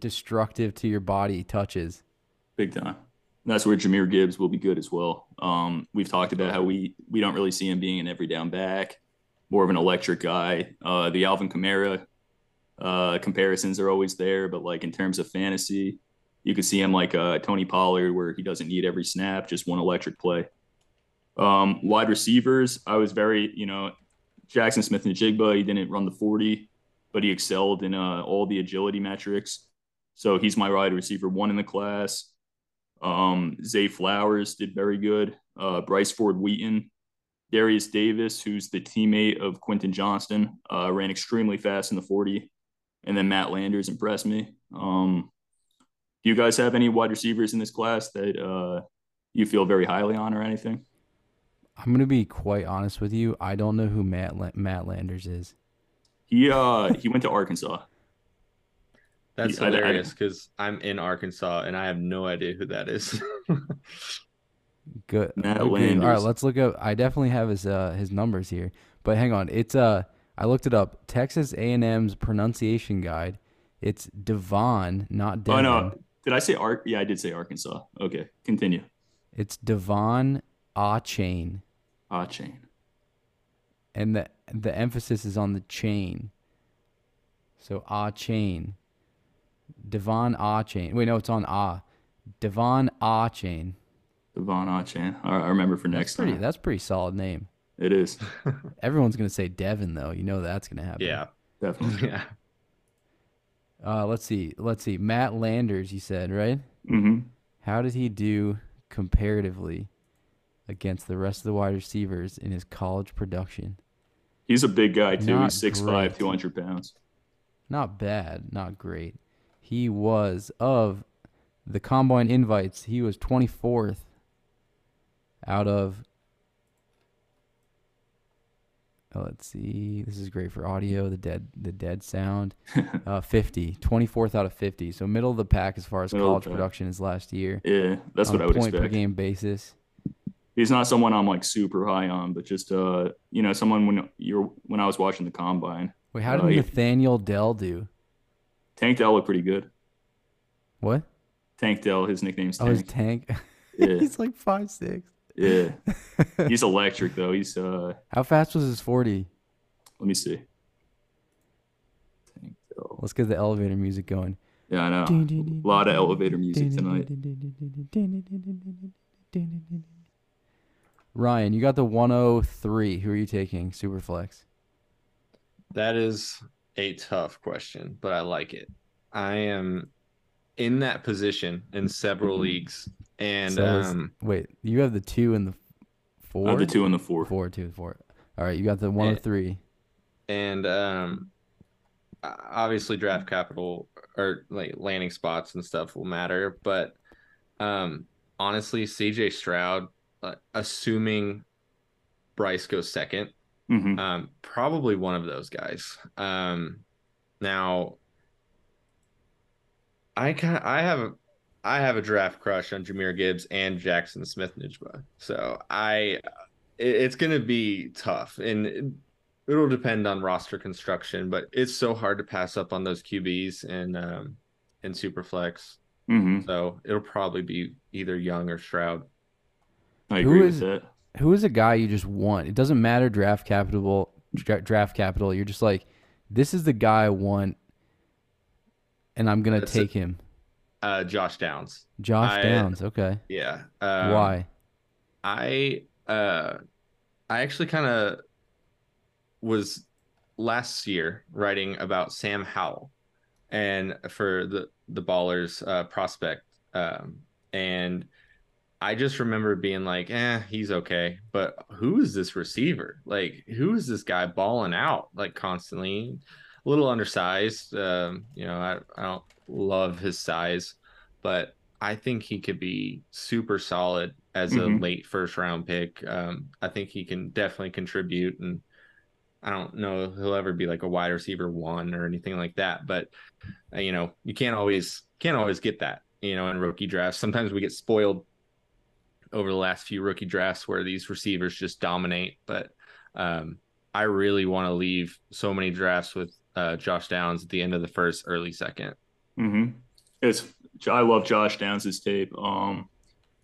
[SPEAKER 1] destructive to your body touches.
[SPEAKER 3] big time. That's where Jahmyr Gibbs will be good as well. Um, we've talked about how we we don't really see him being an every down back, more of an electric guy. Uh, the Alvin Kamara uh, comparisons are always there, but like in terms of fantasy, you could see him like uh, Tony Pollard, where he doesn't need every snap, just one electric play. Um, wide receivers, I was very, you know, Jaxon Smith-Njigba, he didn't run the 40, but he excelled in uh, all the agility metrics. So he's my wide receiver one in the class. Um, Zay Flowers did very good. Uh, Bryce Ford Wheaton, Derius Davis, who's the teammate of Quentin Johnston, uh, ran extremely fast in the 40. And then Matt Landers impressed me. Um, do you guys have any wide receivers in this class that uh, you feel very highly on or anything?
[SPEAKER 1] I'm gonna be quite honest with you. I don't know who Matt La- Matt Landers is.
[SPEAKER 3] He uh, he went to Arkansas.
[SPEAKER 2] That's
[SPEAKER 3] I- I-
[SPEAKER 2] hilarious because I'm in Arkansas and I have no idea who that is.
[SPEAKER 1] Good.
[SPEAKER 3] Matt
[SPEAKER 1] Okay, All right, let's look up. I definitely have his uh his numbers here, but hang on. It's uh I looked it up. Texas A&M's pronunciation guide. It's Devon, not Devon.
[SPEAKER 3] Oh no, did I say Ark? Yeah, I did say Arkansas. Okay, continue.
[SPEAKER 1] It's Devon Achane,
[SPEAKER 3] Ah, chain.
[SPEAKER 1] and the the emphasis is on the chain. So Achane. Devon Ah chain. Wait, no, it's on Ah. Devon Ah chain.
[SPEAKER 3] Devon Ah chain. I remember for
[SPEAKER 1] That's
[SPEAKER 3] next
[SPEAKER 1] pretty.
[SPEAKER 3] time.
[SPEAKER 1] That's a pretty solid name.
[SPEAKER 3] It is
[SPEAKER 1] Everyone's gonna say Devon though. You know that's gonna happen.
[SPEAKER 2] yeah.
[SPEAKER 3] definitely.
[SPEAKER 2] Yeah.
[SPEAKER 1] Uh, let's see. Let's see. Matt Landers, you said, right?
[SPEAKER 3] hmm
[SPEAKER 1] How did he do comparatively against the rest of the wide receivers in his college production?
[SPEAKER 3] He's a big guy too.
[SPEAKER 1] Not
[SPEAKER 3] He's 6'5", 200 pounds.
[SPEAKER 1] Not bad, not great. He was of the combine invites, he was 24th out of oh, let's see. This is great for audio, the dead the dead sound. Uh 50, 24th out of 50. So middle of the pack as far as
[SPEAKER 3] Middle
[SPEAKER 1] college production is last year.
[SPEAKER 3] Yeah, that's what I would
[SPEAKER 1] point per
[SPEAKER 3] expect.
[SPEAKER 1] game basis.
[SPEAKER 3] He's not someone I'm like super high on, but just uh, you know, someone when you're when I was watching the combine,
[SPEAKER 1] Wait, how did
[SPEAKER 3] Uh,
[SPEAKER 1] Nathaniel Dell do?
[SPEAKER 3] Tank Dell looked pretty good.
[SPEAKER 1] What?
[SPEAKER 3] Tank Dell, his nickname's
[SPEAKER 1] Oh, his
[SPEAKER 3] Tank.
[SPEAKER 1] tank.
[SPEAKER 3] Yeah,
[SPEAKER 1] He's like five six.
[SPEAKER 3] yeah. He's electric though. He's uh,
[SPEAKER 1] How fast was his forty?
[SPEAKER 3] let me see. Tank Dell.
[SPEAKER 1] Let's get the elevator music going.
[SPEAKER 3] Yeah, I know. A lot of elevator music tonight.
[SPEAKER 1] Ryan, you got the 103. Who are you taking? Superflex.
[SPEAKER 2] That is a tough question, but I like it. I am in that position in several leagues, and
[SPEAKER 1] So is-
[SPEAKER 2] um,
[SPEAKER 1] Wait, you have the two and the four.
[SPEAKER 3] The two and the four.
[SPEAKER 1] Four, two, four. All right, you got the one and three.
[SPEAKER 2] and um, obviously draft capital or like landing spots and stuff will matter, but um, honestly, CJ Stroud, uh, assuming Bryce goes second,
[SPEAKER 3] hmm
[SPEAKER 2] um, probably one of those guys. Um, now, I kind I have a I have a draft crush on Jahmyr Gibbs and Jaxon Smith-Njigba, so I it, it's gonna be tough, and it, it'll depend on roster construction. But it's so hard to pass up on those QBs and um in Superflex,
[SPEAKER 3] hmm
[SPEAKER 2] so it'll probably be either Young or Stroud.
[SPEAKER 3] I
[SPEAKER 1] Who
[SPEAKER 3] agree
[SPEAKER 1] is-
[SPEAKER 3] with that.
[SPEAKER 1] Who is a guy you just want? It doesn't matter draft capital. Dra- draft capital. You're just like, this is the guy I want, and I'm gonna
[SPEAKER 2] That's a-
[SPEAKER 1] take him.
[SPEAKER 2] Uh, Josh Downs,
[SPEAKER 1] Josh
[SPEAKER 2] I-
[SPEAKER 1] Downs. Okay.
[SPEAKER 2] yeah. Um,
[SPEAKER 1] Why?
[SPEAKER 2] I uh I actually kind of was last year writing about Sam Howell and for the the ballers uh prospect um and I just remember being like, eh, he's okay. But who is this receiver? Like, who is this guy balling out like constantly? A little undersized. Um, you know, I, I don't love his size, but I think he could be super solid as a
[SPEAKER 3] Mhm.
[SPEAKER 2] late first round pick. Um, I think he can definitely contribute, and I don't know he'll ever be like a wide receiver one or anything like that. But uh, you know, you can't always can't always get that. You know, in rookie drafts, sometimes we get spoiled over the last few rookie drafts where these receivers just dominate. But um, I really want to leave so many drafts with uh, Josh Downs at the end of the first, early second.
[SPEAKER 3] hmm It's I love Josh Downs' tape. Um,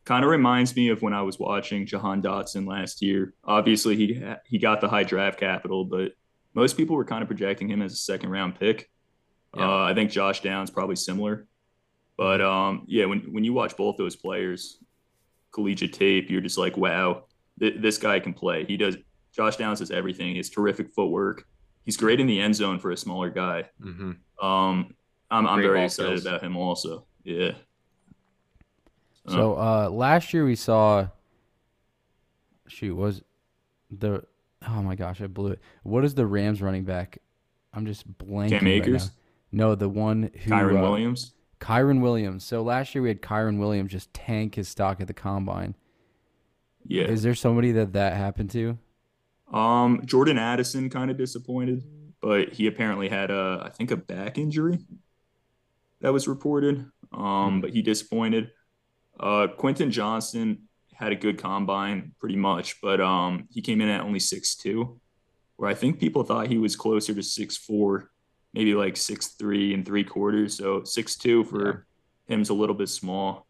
[SPEAKER 3] kind of reminds me of when I was watching Jahan Dotson last year. Obviously, he he got the high draft capital, but most people were kind of projecting him as a second round pick.
[SPEAKER 2] Yeah.
[SPEAKER 3] Uh, I think Josh Downs probably similar, but um, yeah, when when you watch both those players, collegiate tape, you're just like, wow, th- this guy can play. He does. Josh Downs does everything. He has terrific footwork. He's great in the end zone for a smaller guy.
[SPEAKER 2] Mm-hmm.
[SPEAKER 3] Um, I'm, I'm very excited
[SPEAKER 2] skills.
[SPEAKER 3] about him also. Yeah.
[SPEAKER 1] So uh, last year we saw. Shoot, was the oh my gosh, I blew it. What is the Rams running back? I'm just blanking.
[SPEAKER 3] Cam
[SPEAKER 1] right
[SPEAKER 3] Akers,
[SPEAKER 1] now. No, the one who
[SPEAKER 3] Kyren
[SPEAKER 1] uh,
[SPEAKER 3] Williams.
[SPEAKER 1] Kyren Williams. So last year we had Kyren Williams just tank his stock at the combine.
[SPEAKER 3] Yeah.
[SPEAKER 1] Is there somebody that that happened to?
[SPEAKER 3] Um, Jordan Addison kind of disappointed, but he apparently had a, I think, a back injury that was reported. Um, but he disappointed. Uh, Quentin Johnston had a good combine, pretty much, but um, he came in at only six two, where I think people thought he was closer to six four, maybe like six three and three quarters. So six two for him's a little bit small.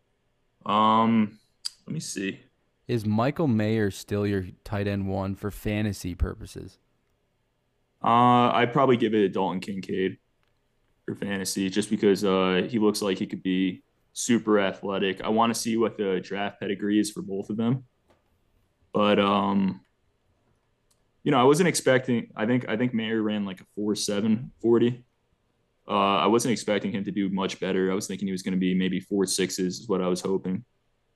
[SPEAKER 3] Um, let me see.
[SPEAKER 1] Is Michael Mayer still your tight end one for fantasy purposes?
[SPEAKER 3] Uh, I'd probably give it to Dalton Kincaid for fantasy, just because uh, he looks like he could be super athletic. I want to see what the draft pedigree is for both of them, but um, you know, I wasn't expecting. I think I think Mayer ran like a four seven forty. Uh, I wasn't expecting him to do much better. I was thinking he was going to be maybe four sixes, is what I was hoping.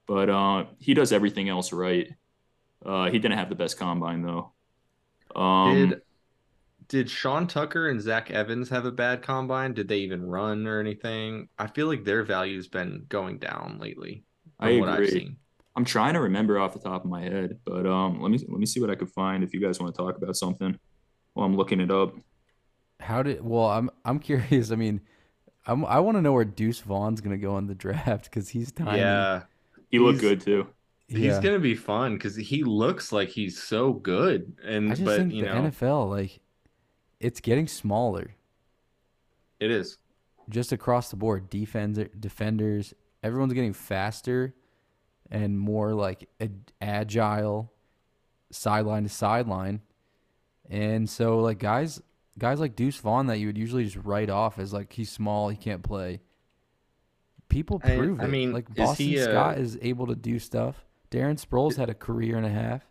[SPEAKER 3] But uh, he does everything else right. Uh, he didn't have the best combine though. Um,
[SPEAKER 2] did did Sean Tucker and Zach Evans have a bad combine? Did they even run or anything? I feel like their value's been going down lately.
[SPEAKER 3] I
[SPEAKER 2] what I've
[SPEAKER 3] agree.
[SPEAKER 2] Seen.
[SPEAKER 3] I'm trying to remember off the top of my head, but um, let me let me see what I could find if you guys want to talk about something while I'm looking it up.
[SPEAKER 1] How did? Well, I'm I'm curious. I mean, I'm, I want to know where Deuce Vaughn's gonna go in the draft because he's tiny.
[SPEAKER 2] Yeah,
[SPEAKER 3] He looked good too.
[SPEAKER 2] he's
[SPEAKER 1] Yeah.
[SPEAKER 2] gonna be fun because he looks like he's so good. And
[SPEAKER 1] I just
[SPEAKER 2] but
[SPEAKER 1] think
[SPEAKER 2] you
[SPEAKER 1] the
[SPEAKER 2] know,
[SPEAKER 1] NFL like it's getting smaller
[SPEAKER 2] it is.
[SPEAKER 1] just across the board. Defender, defenders, everyone's getting faster and more like agile, sideline to sideline, and so like guys, guys like Deuce Vaughn that you would usually just write off as like he's small, he can't play. People
[SPEAKER 2] I-
[SPEAKER 1] prove
[SPEAKER 2] I
[SPEAKER 1] it.
[SPEAKER 2] mean,
[SPEAKER 1] like
[SPEAKER 2] is
[SPEAKER 1] Boston
[SPEAKER 2] he, uh,
[SPEAKER 1] Scott is able to do stuff. Darren Sproles had a career and a half.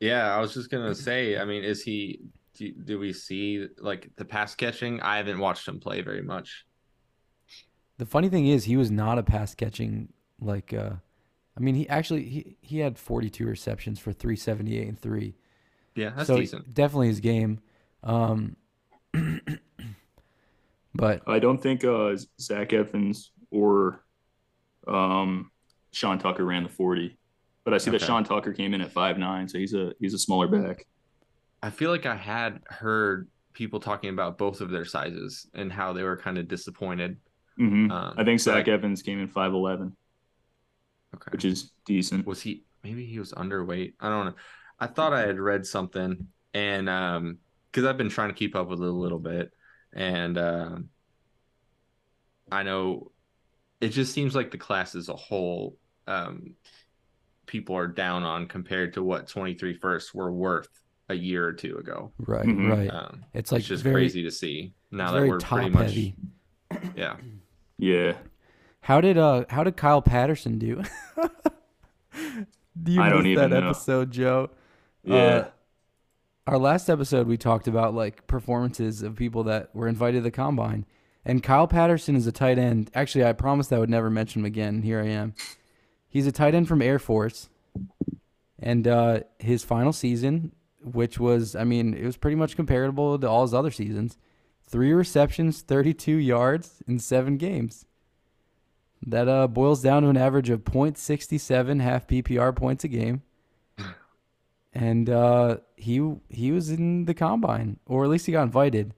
[SPEAKER 2] Yeah, I was just gonna say. I mean, is he do, do we see like the pass catching? I haven't watched him play very much.
[SPEAKER 1] The funny thing is, he was not a pass catching like. uh I mean, he actually he he had 42 receptions for 378 and three.
[SPEAKER 2] Yeah, that's
[SPEAKER 1] so
[SPEAKER 2] decent.
[SPEAKER 1] definitely his game. Um, but
[SPEAKER 3] I don't think uh, Zach Evans or um, Sean Tucker ran the 40, but I see that Sean Tucker came in at five nine, so he's a he's a smaller back.
[SPEAKER 2] I feel like I had heard people talking about both of their sizes and how they were kind of disappointed.
[SPEAKER 3] hmm
[SPEAKER 2] Um,
[SPEAKER 3] I think Zach
[SPEAKER 2] but
[SPEAKER 3] Evans came in five eleven,
[SPEAKER 2] okay.
[SPEAKER 3] which is decent.
[SPEAKER 2] was he maybe he was underweight i don't know i thought i had read something and um because i've been trying to keep up with it a little bit and um i know it just seems like the class as a whole um people are down on compared to what 23 firsts were worth a year or two ago
[SPEAKER 1] right,
[SPEAKER 3] Mhm.
[SPEAKER 1] right.
[SPEAKER 2] um
[SPEAKER 1] It's like
[SPEAKER 2] it's just
[SPEAKER 1] very,
[SPEAKER 2] crazy to see now that we're
[SPEAKER 1] top
[SPEAKER 2] pretty much
[SPEAKER 1] heavy.
[SPEAKER 2] yeah
[SPEAKER 3] Yeah,
[SPEAKER 1] How did uh how did Kyle Patterson do? do you
[SPEAKER 3] I don't
[SPEAKER 1] miss
[SPEAKER 3] even
[SPEAKER 1] that
[SPEAKER 3] know.
[SPEAKER 1] episode, Joe?
[SPEAKER 3] yeah.
[SPEAKER 1] Uh, our last episode we talked about like performances of people that were invited to the combine. And Kyle Patterson is a tight end. Actually, I promised I would never mention him again. Here I am. He's a tight end from Air Force. And uh, his final season, which was, I mean, it was pretty much comparable to all his other seasons. Three receptions, 32 yards in seven games. That uh, boils down to an average of .67 half PPR points a game and uh, he he was in the combine, or at least he got invited.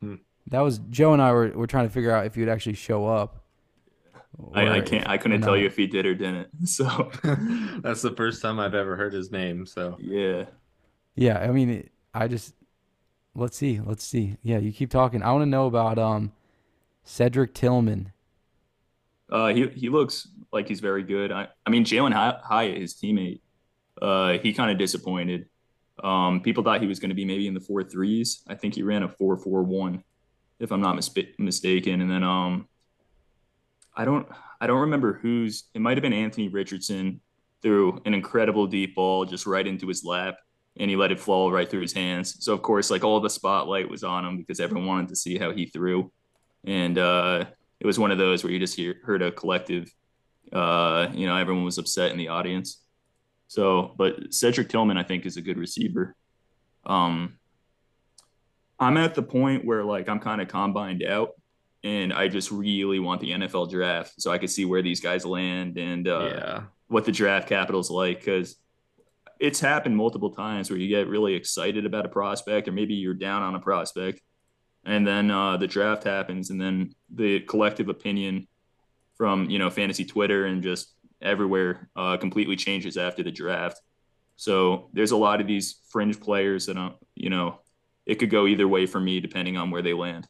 [SPEAKER 2] Hmm.
[SPEAKER 1] That was Joe and I were, were trying to figure out if he would actually show up.
[SPEAKER 3] I, I can't. I couldn't tell you if he did or didn't. So
[SPEAKER 2] that's the first time i've ever heard his name so
[SPEAKER 3] yeah,
[SPEAKER 1] Yeah, I mean, I just let's see, let's see. Yeah, you keep talking. I want to know about um Cedric Tillman.
[SPEAKER 3] Uh, he he looks like he's very good. I I mean Jalin Hyatt, his teammate, uh, he kind of disappointed. Um, people thought he was going to be maybe in the four threes. I think he ran a four four one, if I'm not mis- mistaken. And then um, I don't I don't remember who's. It might have been Anthony Richardson threw an incredible deep ball just right into his lap, and he let it fall right through his hands. So of course, like all the spotlight was on him because everyone wanted to see how he threw, and uh, it was one of those where you just hear, heard a collective. Uh, you know, everyone was upset in the audience. So, but Cedric Tillman, I think, is a good receiver. Um, I'm at the point where like I'm kind of combined out, and I just really want the NFL draft so I can see where these guys land and uh,
[SPEAKER 2] yeah
[SPEAKER 3] what the draft capital's like because it's happened multiple times where you get really excited about a prospect or maybe you're down on a prospect and then uh, the draft happens and then the collective opinion from you know fantasy twitter and just everywhere uh, completely changes after the draft so there's a lot of these fringe players that don't you know it could go either way for me depending on where they land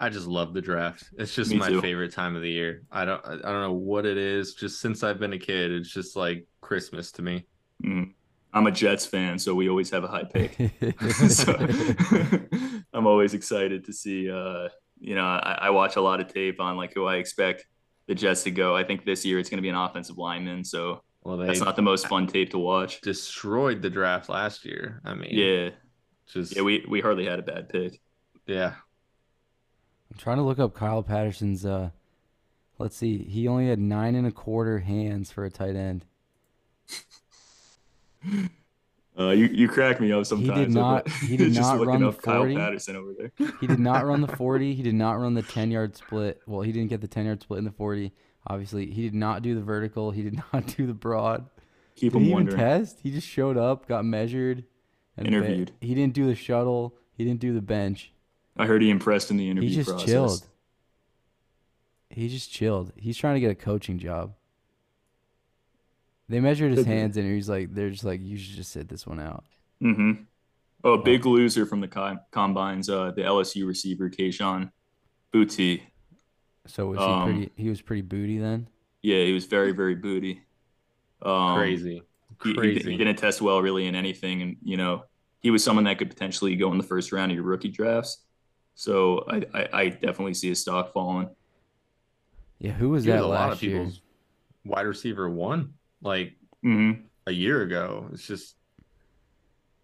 [SPEAKER 2] I just love the draft. It's just
[SPEAKER 3] Me
[SPEAKER 2] my
[SPEAKER 3] too.
[SPEAKER 2] favorite time of the year. I don't I don't know what it is. Just since I've been a kid, it's just like Christmas to me.
[SPEAKER 3] Mm. I'm a jets fan so we always have a high pick so I'm always excited to see. Uh, you know, I, I watch a lot of tape on like who I expect the Jets to go. I think this year it's going to be an offensive lineman, so
[SPEAKER 2] Well,
[SPEAKER 3] that's not the most fun tape to watch.
[SPEAKER 2] destroyed the draft last year. I mean,
[SPEAKER 3] Yeah,
[SPEAKER 2] just
[SPEAKER 3] yeah, we we hardly had a bad pick.
[SPEAKER 2] yeah.
[SPEAKER 1] I'm trying to look up Kyle Patterson's. Uh, let's see. He only had nine and a quarter hands for a tight end.
[SPEAKER 3] Uh, you you crack me up sometimes.
[SPEAKER 1] He
[SPEAKER 3] did not-
[SPEAKER 1] he did not run the
[SPEAKER 3] up Kyle
[SPEAKER 1] 40.
[SPEAKER 3] Patterson over there.
[SPEAKER 1] He did not run the 40. He did not run the 10 yard split. Well, he didn't get the 10 yard split in the 40. Obviously, he did not do the vertical. He did not do the broad.
[SPEAKER 3] Keep
[SPEAKER 1] Did
[SPEAKER 3] him
[SPEAKER 1] he even test? He just showed up, got measured, and ba-
[SPEAKER 3] Interviewed.
[SPEAKER 1] He didn't do the shuttle. He didn't do the bench.
[SPEAKER 3] I heard he impressed in the interview
[SPEAKER 1] He just
[SPEAKER 3] process.
[SPEAKER 1] chilled. He just chilled. He's trying to get a coaching job. They measured his hands and he's like, they're just like, you should just sit this one out.
[SPEAKER 3] Mm-hmm. Oh, a big loser from the com- combines. Uh, the LSU receiver Kayshon Booty.
[SPEAKER 1] So was
[SPEAKER 3] Um,
[SPEAKER 1] he pretty? He was pretty booty then.
[SPEAKER 3] Yeah, he was very very booty. Um,
[SPEAKER 2] Crazy.
[SPEAKER 3] he, he,
[SPEAKER 2] Crazy.
[SPEAKER 3] he didn't test well really in anything and you know he was someone that could potentially go in the first round of your rookie drafts so i i, I definitely see his stock falling
[SPEAKER 1] Yeah, who was
[SPEAKER 2] He was
[SPEAKER 1] that
[SPEAKER 2] a lot of
[SPEAKER 1] last year?
[SPEAKER 2] wide receiver one like
[SPEAKER 3] hmm
[SPEAKER 2] a year ago. It's just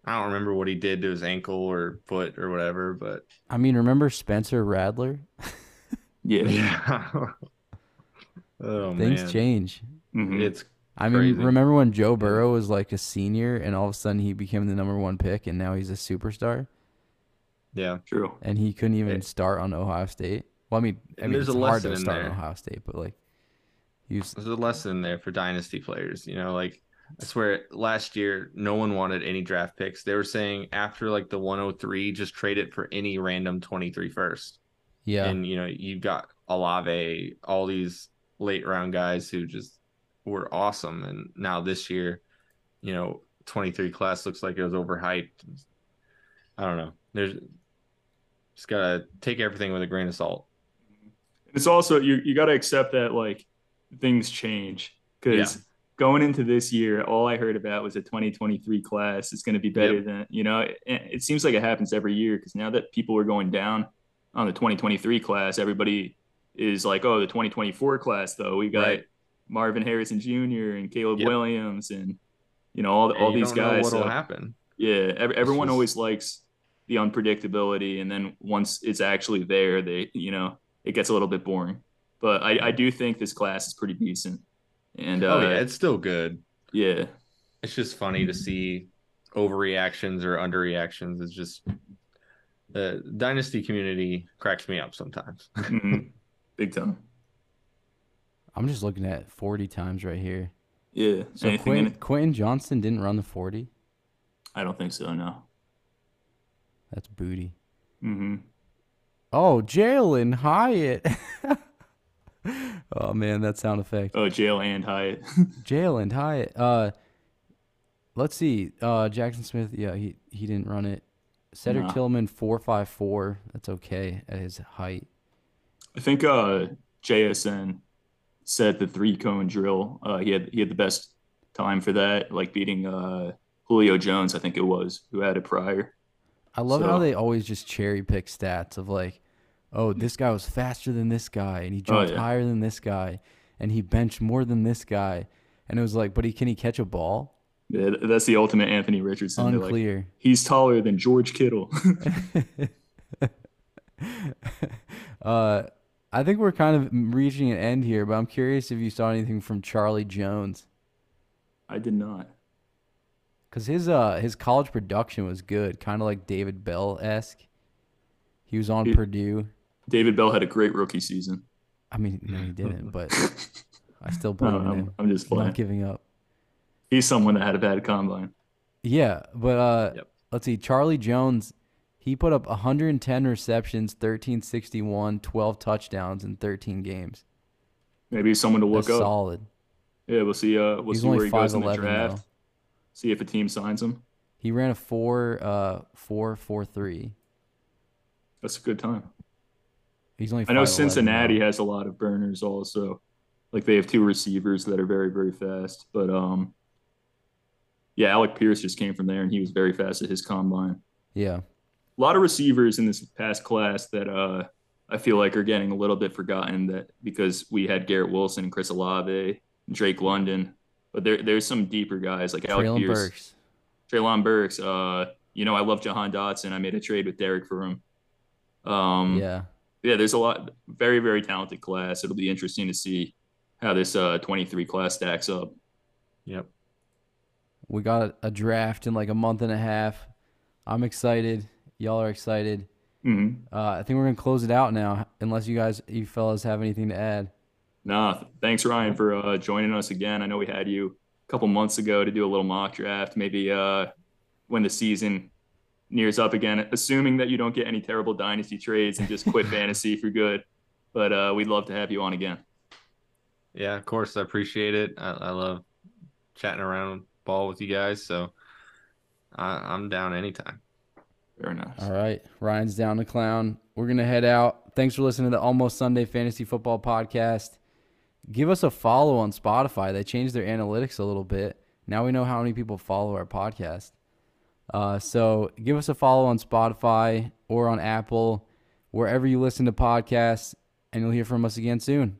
[SPEAKER 2] I don't remember what he did to his ankle or foot or whatever, but
[SPEAKER 1] I mean, remember Spencer Rattler?
[SPEAKER 3] Yeah.
[SPEAKER 2] yeah. oh
[SPEAKER 1] Things
[SPEAKER 2] man,
[SPEAKER 1] change.
[SPEAKER 3] Mhm.
[SPEAKER 2] it's
[SPEAKER 1] I mean,
[SPEAKER 2] Crazy.
[SPEAKER 1] remember when Joe Burrow was like a senior and all of a sudden he became the number one pick and now he's a superstar
[SPEAKER 2] yeah.
[SPEAKER 3] True.
[SPEAKER 1] and he couldn't even
[SPEAKER 2] Yeah.
[SPEAKER 1] start on Ohio State? Well, I mean, I mean
[SPEAKER 2] there's
[SPEAKER 1] it's
[SPEAKER 2] a
[SPEAKER 1] hard to
[SPEAKER 2] in
[SPEAKER 1] start on. Ohio State, but like, he was,
[SPEAKER 2] There's a lesson there for dynasty players. You know, like I swear last year no one wanted any draft picks. They were saying after like the 103, just trade it for any random 23 first.
[SPEAKER 1] yeah,
[SPEAKER 2] And you know, you've got Olave, all these late round guys who just were awesome. And now this year, you know, 23 class looks like it was overhyped. I don't know. There's just gotta take everything with a grain of salt.
[SPEAKER 3] It's also you you got to accept that like things change because
[SPEAKER 2] Yeah.
[SPEAKER 3] going into this year, all I heard about was a 2023 class is going to be better
[SPEAKER 2] Yep.
[SPEAKER 3] than you know. It, it seems like it happens every year because now that people are going down on the 2023 class, everybody is like, oh, the 2024 class though. We got
[SPEAKER 2] Right.
[SPEAKER 3] Marvin Harrison Jr. and Caleb
[SPEAKER 2] Yep.
[SPEAKER 3] Williams and you know all
[SPEAKER 2] And
[SPEAKER 3] all these guys.
[SPEAKER 2] What'll
[SPEAKER 3] so-
[SPEAKER 2] happen?
[SPEAKER 3] yeah, ev- everyone
[SPEAKER 2] just-
[SPEAKER 3] always likes the unpredictability, and then once it's actually there, they you know it gets a little bit boring. But I, I do think this class is pretty decent, and uh,
[SPEAKER 2] oh yeah, it's still good.
[SPEAKER 3] yeah,
[SPEAKER 2] It's just funny to see overreactions or underreactions. It's just the dynasty community cracks me up sometimes.
[SPEAKER 3] mhm. big time.
[SPEAKER 1] I'm just looking at 40 times right here.
[SPEAKER 3] Yeah,
[SPEAKER 1] So
[SPEAKER 3] anything in
[SPEAKER 1] Quentin,
[SPEAKER 3] it?
[SPEAKER 1] Quentin Johnston didn't run the 40.
[SPEAKER 3] I don't think so. No.
[SPEAKER 1] That's booty.
[SPEAKER 3] Mm-hmm.
[SPEAKER 1] Oh, Jalin Hyatt. oh man, that sound effect.
[SPEAKER 3] Oh, Jail and Hyatt.
[SPEAKER 1] jail and Hyatt. Uh, let's see. Uh, Jaxon Smith. Yeah, he he didn't run it. Cedric
[SPEAKER 3] No.
[SPEAKER 1] Tillman four five four. That's okay at his height.
[SPEAKER 3] I think uh, JSN said the three cone drill. Uh, he had he had the best time for that, like beating uh, Julio Jones. I think it was who had it prior.
[SPEAKER 1] I love how they always just cherry pick stats of like, oh, this guy was faster than this guy, and he jumped
[SPEAKER 3] Oh, yeah.
[SPEAKER 1] higher than this guy, and he benched more than this guy, and it was like, but he can he catch a ball?
[SPEAKER 3] Yeah, that's the ultimate Anthony Richardson. They're like,
[SPEAKER 1] Unclear.
[SPEAKER 3] He's taller than George Kittle.
[SPEAKER 1] uh, I think we're kind of reaching an end here, but I'm curious if you saw anything from Charlie Jones,
[SPEAKER 3] I did not.
[SPEAKER 1] cause his uh his college production was good, kind of like David Bell esque. He was on Purdue.
[SPEAKER 3] David Bell had a great rookie season.
[SPEAKER 1] I mean, no, he didn't, but I still put
[SPEAKER 3] No,
[SPEAKER 1] him in.
[SPEAKER 3] I'm, just playing.
[SPEAKER 1] not giving up.
[SPEAKER 3] He's someone that had a bad combine.
[SPEAKER 1] Yeah, but uh,
[SPEAKER 2] Yep.
[SPEAKER 1] let's see. Charlie Jones, he put up 110 receptions, 1361, 12 touchdowns in 13 games.
[SPEAKER 3] Maybe he's someone to look
[SPEAKER 1] That's
[SPEAKER 3] up.
[SPEAKER 1] solid.
[SPEAKER 3] Yeah, we'll see. Uh, we'll
[SPEAKER 1] He's
[SPEAKER 3] see where he goes in the draft.
[SPEAKER 1] though.
[SPEAKER 3] See if a team signs him.
[SPEAKER 1] He ran a four, uh, four, four, three.
[SPEAKER 3] That's a good time.
[SPEAKER 1] He's only.
[SPEAKER 3] I know Cincinnati
[SPEAKER 1] though.
[SPEAKER 3] has a lot of burners also. Like they have two receivers that are very, very fast. But um yeah, Alec Pierce just came from there and he was very fast at his combine.
[SPEAKER 1] Yeah,
[SPEAKER 3] A lot of receivers in this past class that uh I feel like are getting a little bit forgotten that because we had Garrett Wilson and Chris Olave, Drake London. But there there's some deeper guys like Alec
[SPEAKER 1] Treylon
[SPEAKER 3] Pierce.
[SPEAKER 1] Burks.
[SPEAKER 3] Treylon Burks. Uh, you know, I love Jahan Dotson. I made a trade with Derick for him. Um,
[SPEAKER 1] Yeah,
[SPEAKER 3] yeah, there's a lot, very, very talented class. It'll be interesting to see how this uh 23 class stacks up.
[SPEAKER 2] Yep.
[SPEAKER 1] we got a draft in like a month and a half. I'm excited. Y'all are excited.
[SPEAKER 3] hmm
[SPEAKER 1] Uh, I think we're gonna close it out now, unless you guys, you fellas, have anything to add.
[SPEAKER 3] Nah, thanks Ryan for uh, joining us again. I know we had you a couple months ago to do a little mock draft. Maybe uh, when the season nears up again, assuming that you don't get any terrible dynasty trades and just quit fantasy for good. But uh, we'd love to have you on again.
[SPEAKER 2] Yeah, of course. I appreciate it. I, I love chatting around ball with you guys. So I, I'm down anytime.
[SPEAKER 3] Very nice.
[SPEAKER 1] All right. Ryan's down the clown. We're going to head out. Thanks for listening to the Almost Sunday Fantasy Football Podcast. Give us a follow on Spotify. They changed their analytics a little bit. Now we know how many people follow our podcast. Uh, so give us a follow on Spotify or on Apple, wherever you listen to podcasts, and you'll hear from us again soon.